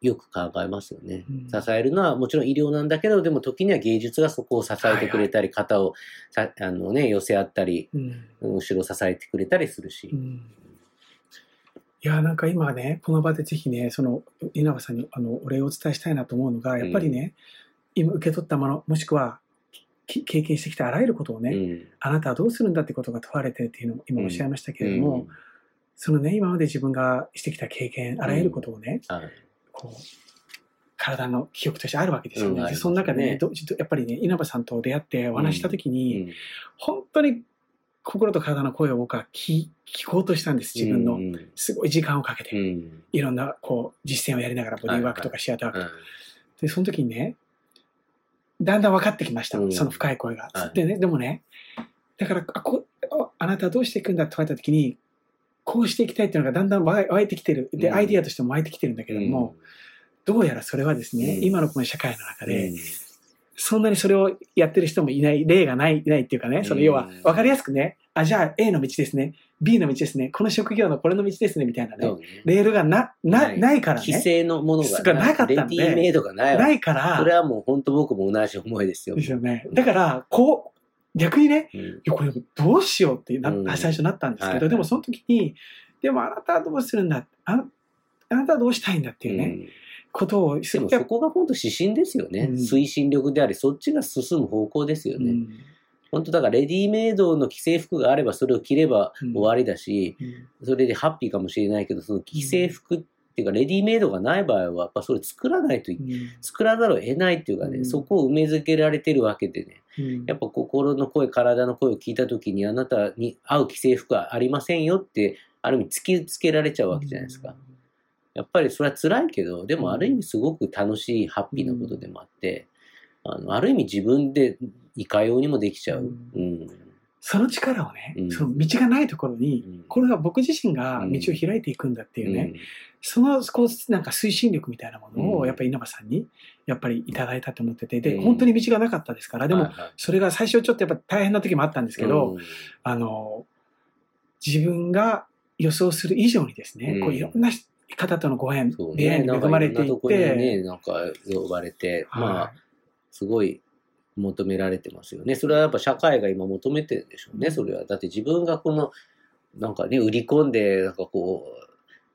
よく考えますよね。うん。支えるのはもちろん医療なんだけど、でも時には芸術がそこを支えてくれたり、肩をさあの、ね、寄せ合ったり、うん。後ろを支えてくれたりするし。うんいやなんか今ねこの場でぜひねその稲葉さんにあのお礼をお伝えしたいなと思うのがやっぱりね、今受け取ったものもしくはき経験してきたあらゆることをね、うん。あなたはどうするんだってことが問われてるっていうのを今おっしゃいましたけれども、うん。そのね今まで自分がしてきた経験あらゆることをね、はい。こう体の記憶としてあるわけですよね。でその中でねやっぱりね稲葉さんと出会ってお話しした時に、うん。本当に心と体の声を僕は聞聞こうとしたんです自分の。うん。すごい時間をかけて、うん。いろんなこう実践をやりながらボディーワークとかシアターワークとか、でその時にねだんだん分かってきました、うん。その深い声が。はい。でねでもねだからあこああなたはどうしていくんだって言われた時に、こうしていきたいっていうのがだんだん湧いてきてる。で、うん。アイディアとしても湧いてきてるんだけれども、どうやらそれはですね、うん。今のこの社会の中うん、で、そんなにそれをやってる人もいない、例がない、いないっていうかね、そのうん。要は、わかりやすくね、あ、じゃあ A の道ですね、B の道ですね、この職業のこれの道ですね、みたいなね、レールがな、な、ない。からね。規制のものががなかったんで。レディメイドがない。わないから。それ、はもう本当僕も同じ思いですよ。ですよね。だから、こう、逆にね、うこれどうしようってな、うん。最初なったんですけど、でもその時に、でもあなたはどうするんだあなあなたはどうしたいんだっていうね、うん。ことをすでもそこが本当指針ですよね、うん。推進力であり、そっちが進む方向ですよね。うん本当だからレディメイドの既製服があればそれを着ればうん。終わりだし、うん。それでハッピーかもしれないけど、その既製服っていうかレディメイドがない場合は、やっぱそれ作らないと作らざるを得ないっていうかね、うん。そこを埋め付けられてるわけでね、うん。やっぱ心の声、体の声を聞いたときに、あなたに合う既製服はありませんよって、ある意味突きつけられちゃうわけじゃないですか。やっぱりそれは辛いけど、でもある意味すごく楽しい、ハッピーなことでもあって、あのある意味自分でいかようにもできちゃう。ううん。その力をね、うん。その道がないところに、うん。これが僕自身が道を開いていくんだっていうね、そのこうなんか推進力みたいなものうん。をやっぱり稲葉さんにやっぱりいただいたと思っててで、うん。本当に道がなかったですからでもはいはい。それが最初ちょっとやっぱ大変な時もあったんですけど、うん。あの自分が予想する以上にですね、うん。こういろんな方とのご縁、出会いに恵まれていて、にね、なんか呼ばれて、まあは、すごい求められてますよね。それはやっぱ社会が今求めてるんでしょうね、うんそれは。だって自分がこの、なんかね、売り込んで、なんかこ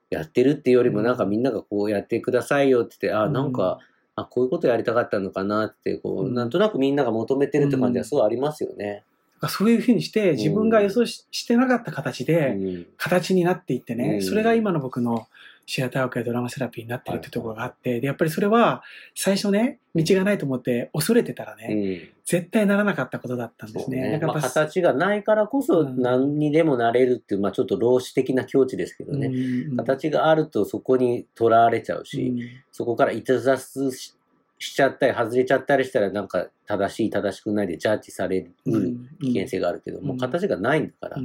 う、やってるっていうよりも、うんなんかみんながこうやってくださいよって言って、あ、うんなんか、あ、こういうことやりたかったのかなって、こう、うんなんとなくみんなが求めてるって感じはすごいありますよね。そういうふうにして自分が予想し,、してなかった形うでん。形になっていってね、うんそれが今の僕のシアターワークやドラマセラピーになってるってところがあって、でやっぱりそれは最初ね道がないと思って恐れてたらね、うん。絶対ならなかったことだったんですね。ね。まあ、形がないからこそうん。何にでもなれるっていう、まあちょっと老子的な境地ですけどね。うん。形があるとそこにとらわれちゃうし、うん。そこから逸脱ししちゃったり外れちゃったりしたらなんか正しい正しくないでジャッジされる危険性があるけど、うん。もう形がないんだから、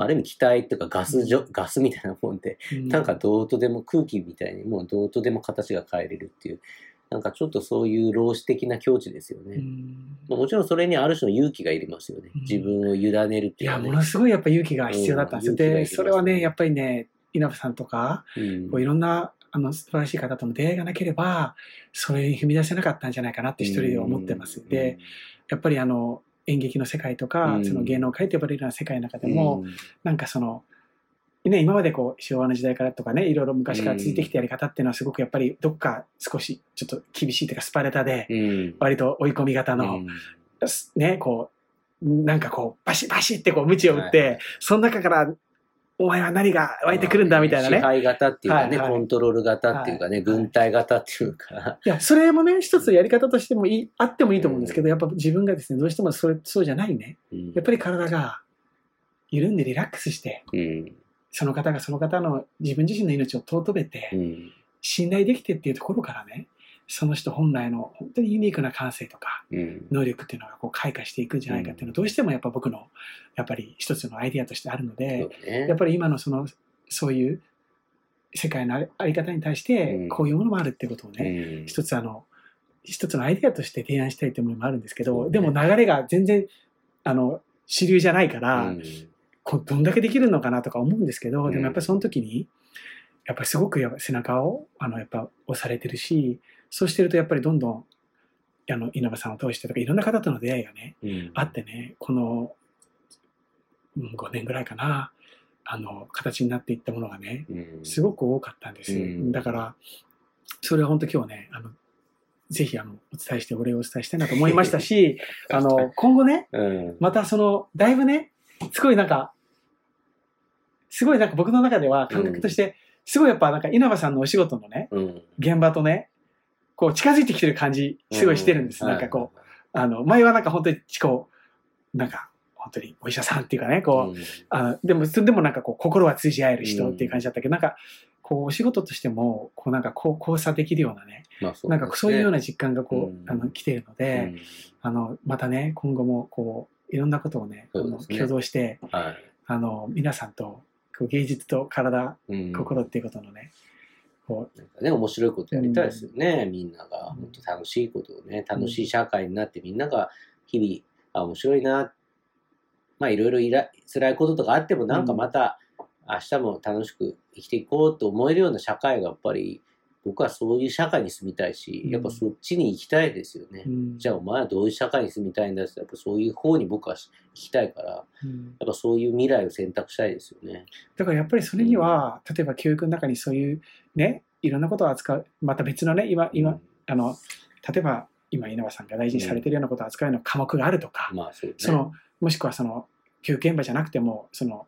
あある意味気体っていうかガスじょガスみたいなもんで、うん。なんかどうとでも空気みたいにもうどうとでも形が変えれるっていうなんかちょっとそういう老子的な境地ですよね。もちろんそれにある種の勇気がいりますよね。うん。自分を委ねるっていや、いうかねものすごいやっぱ勇気が必要だった。んですよ。で、それはね、やっぱりね、稲葉さんとか、うん。こういろんなあの素晴らしい方との出会いがなければ、それに踏み出せなかったんじゃないかなって一人では思ってます。で、、やっぱりあの、演劇の世界とか、うん。その芸能界と呼ばれるような世界の中でうん。も、なんかその、ね、今までこう昭和の時代からとかねいろいろ昔から続いてきたやり方っていうのはすごくやっぱりどっか少しちょっと厳しいというかスパルタでうん。割と追い込み型の、うん。ねこうなんかこうバシバシってこう鞭を打って、その中からお前は何が湧いてくるんだみたいなね。支配型っていうかね、はいはい。コントロール型っていうかね、はい。軍隊型っていうか、い。やそれもね一つやり方としてもいいあってもいいと思うんですけど、やっぱ自分がですねどうしてもそれそうじゃないね。うん。やっぱり体が緩んでリラックスしてうん。その方がその方の自分自身の命を尊べて、うん。信頼できてっていうところからねその人本来の本当にユニークな感性とかうん。能力っていうのがこう開花していくんじゃないかっていうのはどうしてもやっぱ僕のやっぱり一つのアイディアとしてあるので、やっぱり今のそのそういう世界のあり方に対してうん。こういうものもあるってことをね、うん。一つあの一つのアイディアとして提案したいという思いもあるんですけど、でも流れが全然あの主流じゃないから、うん。こうどんだけできるのかなとか思うんですけど、うん。でもやっぱりその時にやっぱりすごく背中をあのやっぱ押されてるしそうしてるとやっぱりどんどんあの稲葉さんを通してとかいろんな方との出会いがねうん。あってねこの、うん、5年ぐらいかなあの形になっていったものがねうん。すごく多かったんです。だからそれは本当今日ねあのぜひあのお伝えしてお礼をお伝えしたいなと思いましたし あの今後ねうん。またそのだいぶねすごいなんかすごいなんか僕の中では感覚として、すごいやっぱなんか稲葉さんのお仕事のねうん。現場とねこう近づいてきてる感じすごいしてるんです、なんかこうあの前はなんか本当にこうなんか本当にお医者さんっていうかねこう、うん。あでもそれでもなんかこう心は通じ合える人っていう感じだったけど、なんかこうお仕事としてもこうなんかこう交差できるようなね。なんかそういうようなな実感がこう、うん。あの来ているので、あのまたね今後もこういろんなことをね、ね。共同して、はあの、皆さんと、こう芸術と体。心っていうことのね、こなんかね、面白いことやりたいですよね。みんなが、本当楽しいことをね、楽しい社会になって、みんなが日々、あ、面白いな。まあ、いろいろいら辛いこととかあっても、なんかまた、明日も楽しく生きていこうと思えるような社会がやっぱり、僕はそういう社会に住みたいし、うんやっぱそっちに行きたいですよね。う、うんじゃあお前はどういう社会に住みたいんだってやっぱそういう方に僕は行きたいから、やうんっぱそういう未来を選択したいですよね。だからやっぱりそれには、例えば教育の中にそういうね、いろんなことを扱う、また別のね、今、今、あの、例えば今稲葉さんが大事にされているようなことを扱うような科目があるとか、まあそうね。その、もしくはその、教育現場じゃなくても、その、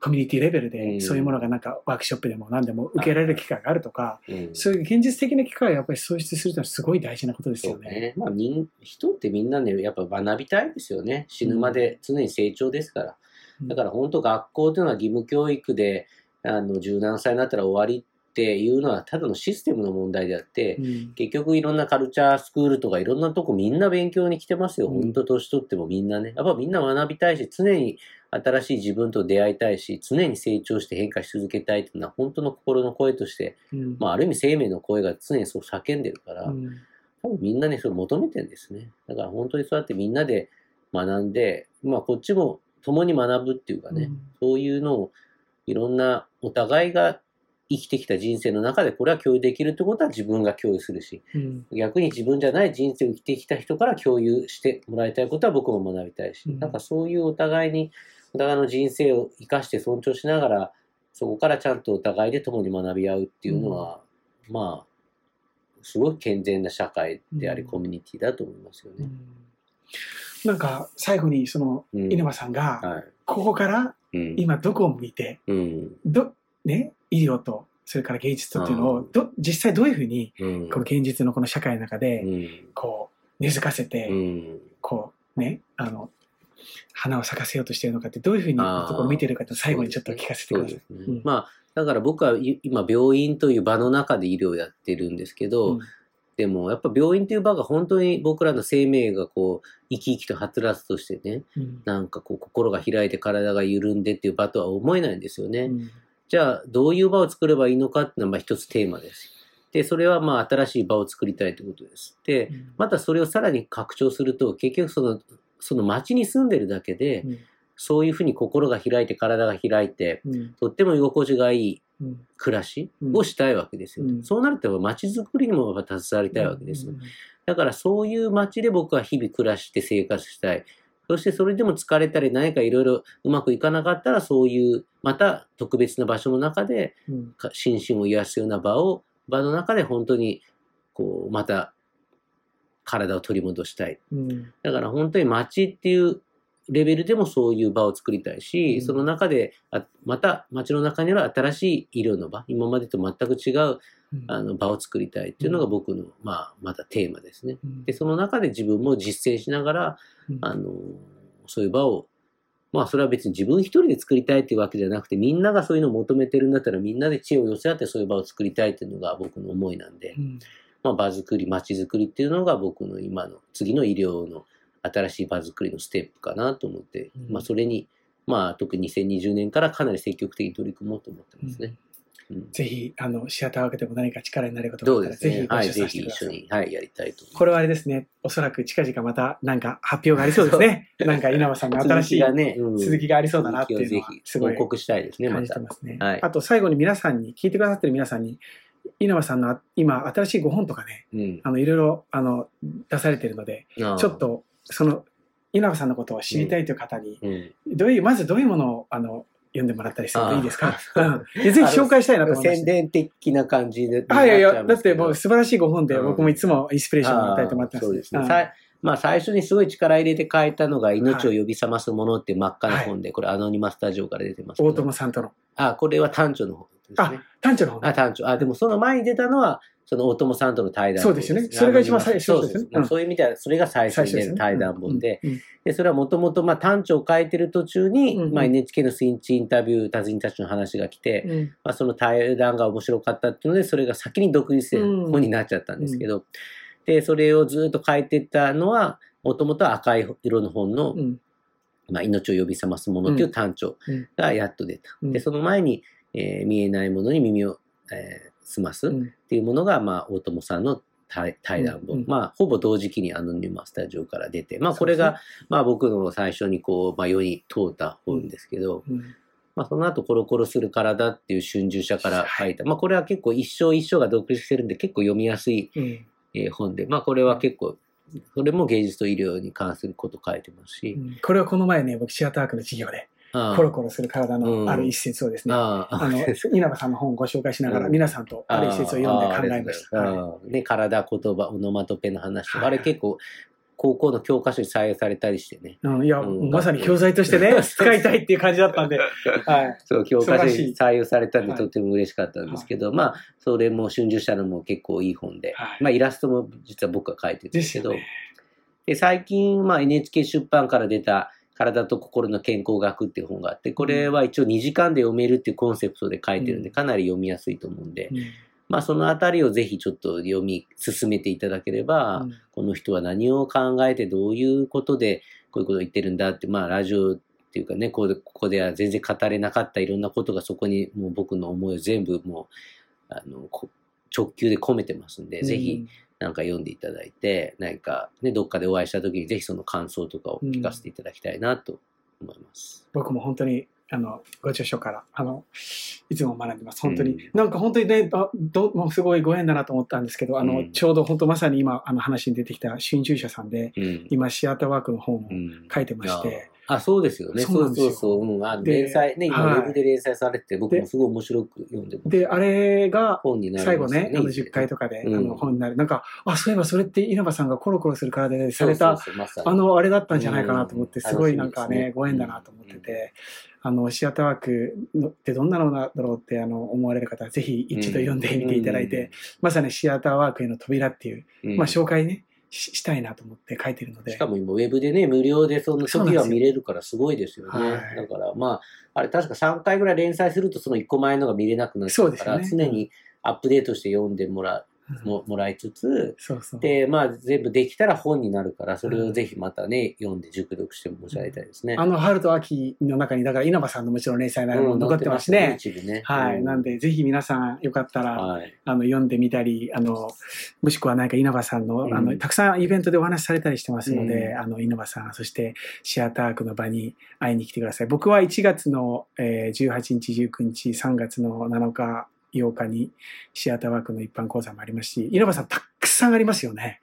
コミュニティレベルうでんそういうものがなんかワークショップでも何でも受けられる機会があるとか、うんそういう現実的な機会をやっぱり創出するというのはすごい大事なことですよね。ね。まあ人、人ってみんなね、やっぱ学びたいですよね。死ぬまで常に成長ですから。うんだから本当学校というのは義務教育で、あの、十何歳になったら終わりっていうのはただのシステムの問題であって、うん結局いろんなカルチャースクールとかいろんなとこみんな勉強に来てますよ。うん本当年取ってもみんなね。やっぱみんな学びたいし、常に新しい自分と出会いたいし、常に成長して変化し続けたいっていうのは本当の心の声として、うん。まあある意味生命の声が常にそう叫んでるから、うん。多分みんなね、それ求めてんですね。だから本当にそうやってみんなで学んで、まあこっちも共に学ぶっていうかね、そういうのをいろんなお互いが生きてきた人生の中でこれは共有できるってことは自分が共有するし、うん。逆に自分じゃない人生を生きてきた人から共有してもらいたいことは僕も学びたいし、うん。なんかそういうお互いに、お互いの人生を生かして尊重しながら、そこからちゃんとお互いで共に学び合うっていうのは、まあ、すごい健全な社会であり、うんコミュニティだと思いますよね。うんなんか最後にそのうん稲葉さんがはい。ここからうん。今どこを向いてうん。ど、ね、医療とそれから芸術とっていうのをど実際どういうふうにうん。この現実のこの社会の中でうん。こう根付かせて、うん。こうねあの花を咲かせようとしているのかってどういうふうにところを見てるかって最後にちょっと聞かせてください。そうですねうんまあ、だから僕はい今病院という場の中で医療をやってるんですけど、うんでもやっぱ病院という場が本当に僕らの生命がこう生き生きとはつらつとしてね、うんなんかこう心が開いて体が緩んでっていう場とは思えないんですよね。うんじゃあどういう場を作ればいいのかっていうのはまあ一つテーマです。で、それはまあ新しい場を作りたいということです。で、またそれをさらに拡張すると結局その、その街に住んでるだけで、うんそういうふうに心が開いて体が開いて、うんとっても居心地がいいうん暮らしをしたいわけですよ。うんそうなると街づくりにも携わりたいわけですよ。だからそういう街で僕は日々暮らして生活したい。そしてそれでも疲れたり何かいろいろうまくいかなかったらそういうまた特別な場所の中で心身を癒すような場を場の中で本当にこうまた体を取り戻したい。うん。だから本当に街っていうレベルでもそういう場を作りたいし、うん。その中であまた街の中には新しい医療の場、今までと全く違ううん。あの場を作りたいっていうのが僕の、まあ、またテーマですね。うん。で、その中で自分も実践しながら、うん。あの、そういう場を、まあそれは別に自分一人で作りたいっていうわけじゃなくて、みんながそういうのを求めてるんだったらみんなで知恵を寄せ合ってそういう場を作りたいっていうのが僕の思いなんで、うんまあ場作り、街づくりっていうのが僕の今の次の医療の新しい場作りのステップかなと思って、うんまあそれに、まあ特に2020年からかなり積極的に取り組もうと思ってますね。うんぜひ、あの、シアターワークでも何か力になることがあったら、ぜひ。ご一緒ぜひさせてください。一緒に、はい、やりたいと。これはあれですね、おそらく近々またなんか発表がありそうですね。なんか稲葉さんの新しい続きがありそうだなっていうのはすごい報告したいですね、またあと最後に皆さんに、聞いてくださってる皆さんに、稲葉さんの今新しいご本とかね、うんあの、いろいろ、あの、出されてるので、ちょっと、その、稲葉さんのことを知りたいという方に、うんどういう、まずどういうものを、あの、読んでもらったりするといいですか？ぜひ紹介したいなと思いま。宣伝的な感じで。はい、いやいや、だってもう素晴らしいご本で、うん僕もいつもインスピレーションを与えてもらってます。そうですね。まあ最初にすごい力入れて書いたのが、命を呼び覚ますものって真っ赤な本で、これアノニマスタジオから出てます。大友さんとの。あ、これは単調の本ですね。単調の本。あ、単調。あ、でもその前に出たのは、その大友さんとの対談本そうですよね。それが一番最初そうですすでねうん。そういう意味では、それが最初。に出る対談本で、で、それはもともと、まあ、単調を書いてる途中に、うんうん。まあ、NHK のスイッチインタビュー、達人たちの話が来て、うん。まあ、その対談が面白かったっていうので、それが先に独立でうん。本になっちゃったんですけど、で、それをずっと書いてったのは、もともと赤い色の本の、うん。まあ、命を呼び覚ますものっていう単調がやっと出た。うん。で、その前に、えー見えないものに耳を、えー澄ますっうん。ていうものが、まあ、大友さんの対対談本、うんうん。まあ、ほぼ同時期にアノニマスタジオから出て、まあ、これが、まあ、僕の最初にこう、まあ、世に通った本ですけど、うん。まあ、その後、コロコロする体っていう春秋社から書い。た、まあ、これは結構一章一章が独立してるんで、結構読みやすい、うん。えー本で、まあ、これは結構、それも芸術と医療に関すること書いてますし、うん。これはこの前ね、僕、シアタークの授業で、コロコロする体のある一節をですね、稲葉さんの本をご紹介しながら、うん。皆さんとある一節を読んで考えました。体、言葉、オノマトペの話あれ結構、高校の教科書に採用されたりしてね。うん、いや、うん。まさに教材としてね、使いたいっていう感じだったんで、はい。そう、教科書に採用されたんで、はいとても嬉しかったんですけど、まあ、それも春秋社のも結構いい本で、はい。まあ、イラストも実は僕が描いてるんでですけど。で最近、まあ、NHK 出版から出た体と心の健康学っていう本があって、これは一応2時間で読めるっていうコンセプトで書いてるんで、うん。かなり読みやすいと思うんで、うん。まあ、そのあたりをぜひちょっと読み進めていただければ、うん。この人は何を考えてどういうことでこういうことを言ってるんだって、まあ、ラジオっていうかね、ここでここでは全然語れなかったいろんなことがそこにもう僕の思いを全部もう、あの、こ直球で込めてますんで、ぜひ、なんか読んでいただいて、何かね、どっかでお会いした時にぜひその感想とかを聞かせていただきたいなと思います。僕も本当に、あの、ご著書から、あの、いつも学んでます。本当に。うんなんか本当にね、あどもうすごいご縁だなと思ったんですけど、あの、うんちょうど本当まさに今、あの話に出てきた春秋社さんで、うん。今、シアターワークの本をうん書いてまして、あ、そうですよね。そうそうそうそう。うん、あで連載、ね、今、はい。ウェブで連載されてて、僕もすごい面白く読んでます。で、あれが、本になり最後ね。ね、あの10回とかで、うん。あの本になる。なんか、あ、そういえばそれって稲葉さんがコロコロする体でされた、あの、あれだったんじゃないかなと思って、うん。すごいなんかね、ご縁だなと思ってて、あの、シアターワークのってどんなのだろうってあの思われる方は、ぜひ一度読んでみていただいて、まさにシアターワークへの扉っていう、うん。まあ紹介ね、ししたいなと思って書いてるので。しかも今、ウェブでね、無料でそのそうなんですよ。時は見れるからすごいですよね。はい。だから、まあ、あれ確か3回ぐらい連載するとその1個前のが見れなくなっちゃうから、ね。常にアップデートして読んでもらう。んももらいつつ、そうそう。で、まあ、全部できたら本になるから、それをぜひまたね、読んで熟読してもらいたいですね。あの、春と秋の中に、だから稲葉さんのもちろん連載のあれもうん残ってますしね。載ってますねはい。うんなんで、ぜひ皆さんよかったら、はい。あの、読んでみたり、あの、もしくは何か稲葉さんの、うんあの、たくさんイベントでお話しされたりしてますので、うんあの、稲葉さん、そしてシアタークの場に会いに来てください。僕は1月の、えー18日、19日、3月の7日、8日にシアターワークの一般講座もありますし、稲葉さんたくさんありますよね。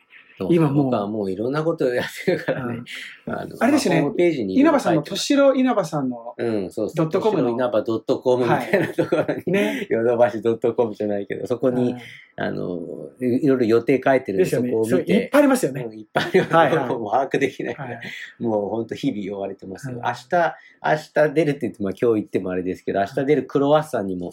今もう僕はもういろんなことをやってるからね。あのあれですよね稲葉さんの、ろ書いてます。敏郎稲葉さんの、うん、そう。ドットコムの稲葉ドットコムみたいなところに、ね、ヨドバシドットコムじゃないけど、そこに、あの、いろいろ予定書いてるんで、そこを。ねそういっ見て、ぱいありますよね。うんいっぱいあるはいはいもう把握できないから、はい。もう本当日々追われてます明日、明日出るって言って、まあ今日言ってもあれですけど、明日出るクロワッサンにも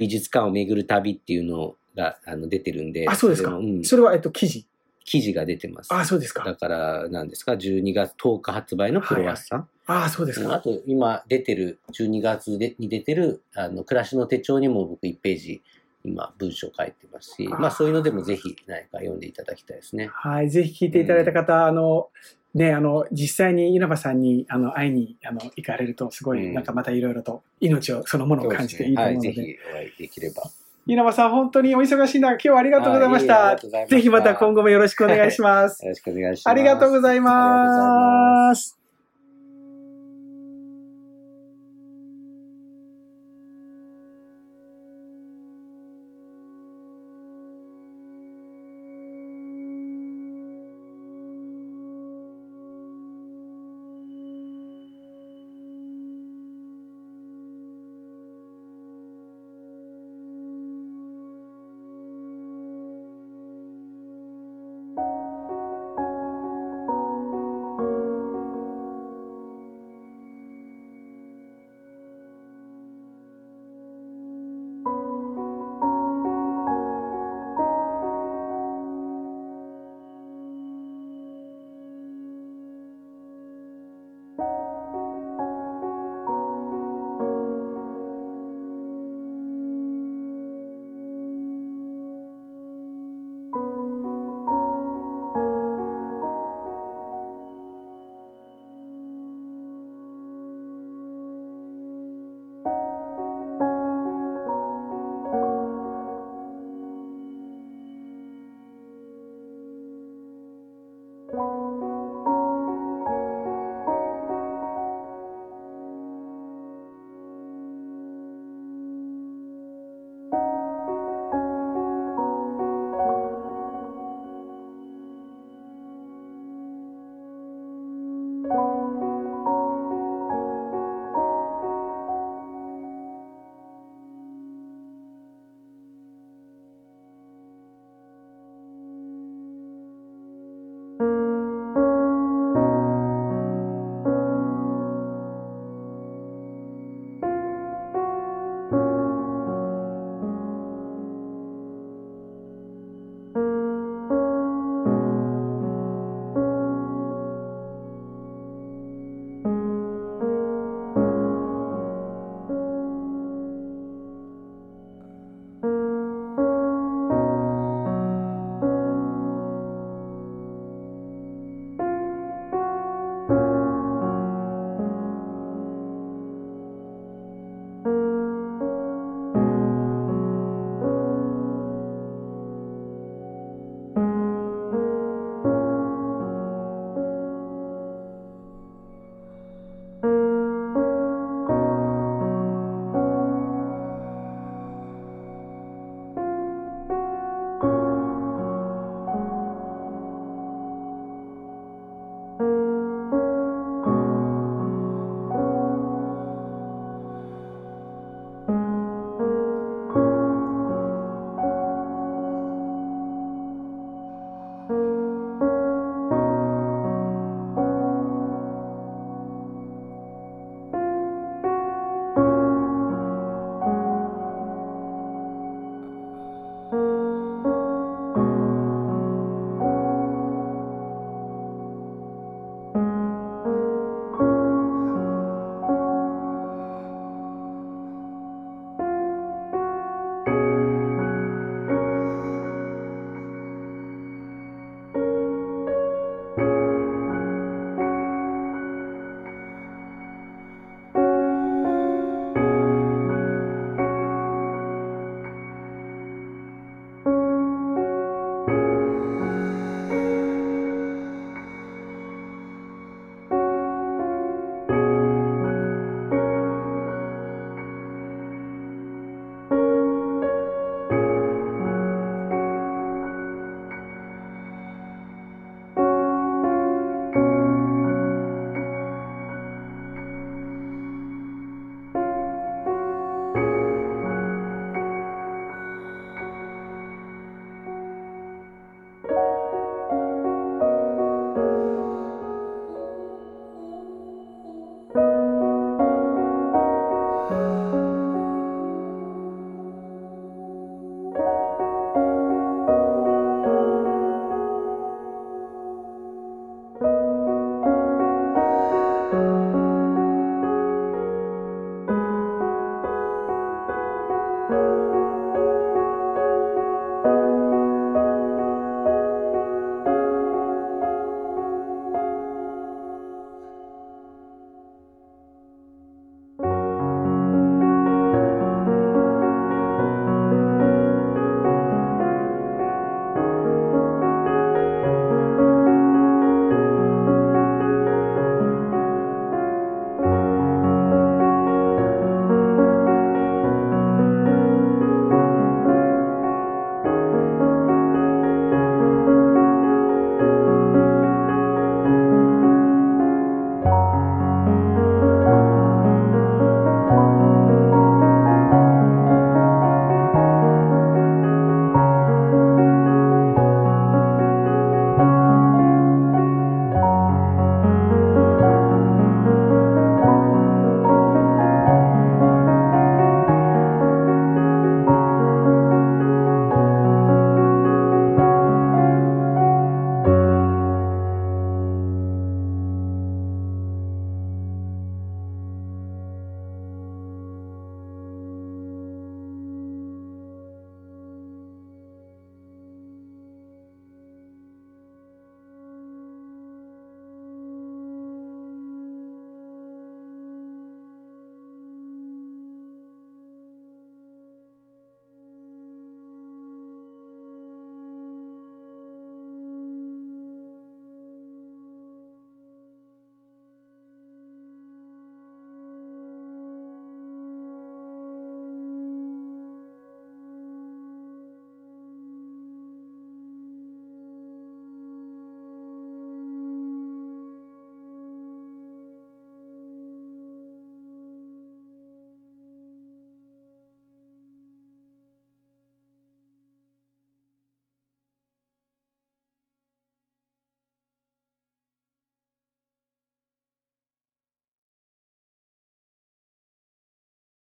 美術館を巡る旅っていうのがあの出てるんで。あ、そうですか。うんそれは、えっと、記事。記事が出てます。あ、そうですか。だから、何ですか、12月10日発売のクロワッサン。あ、そうですか。うんあと、今出てる、12月でに出てる、あの、暮らしの手帳にも僕1ページ、今、文章書いてますし、あーまあそういうのでもぜひ何か読んでいただきたいですね。はい。ぜひ聞いていただいた方、あの、ね、あの、実際に稲葉さんに、あの、会いに、あの、行かれると、すごい、うんなんかまたいろいろと、命を、そのものを感じていいと思うので。はい、ぜひお会いできれば。稲葉さん、本当にお忙しい中、今日はありがとうございましたいま。したぜひまた今後もよろしくお願いします。よろしくお願いします。ありがとうございます。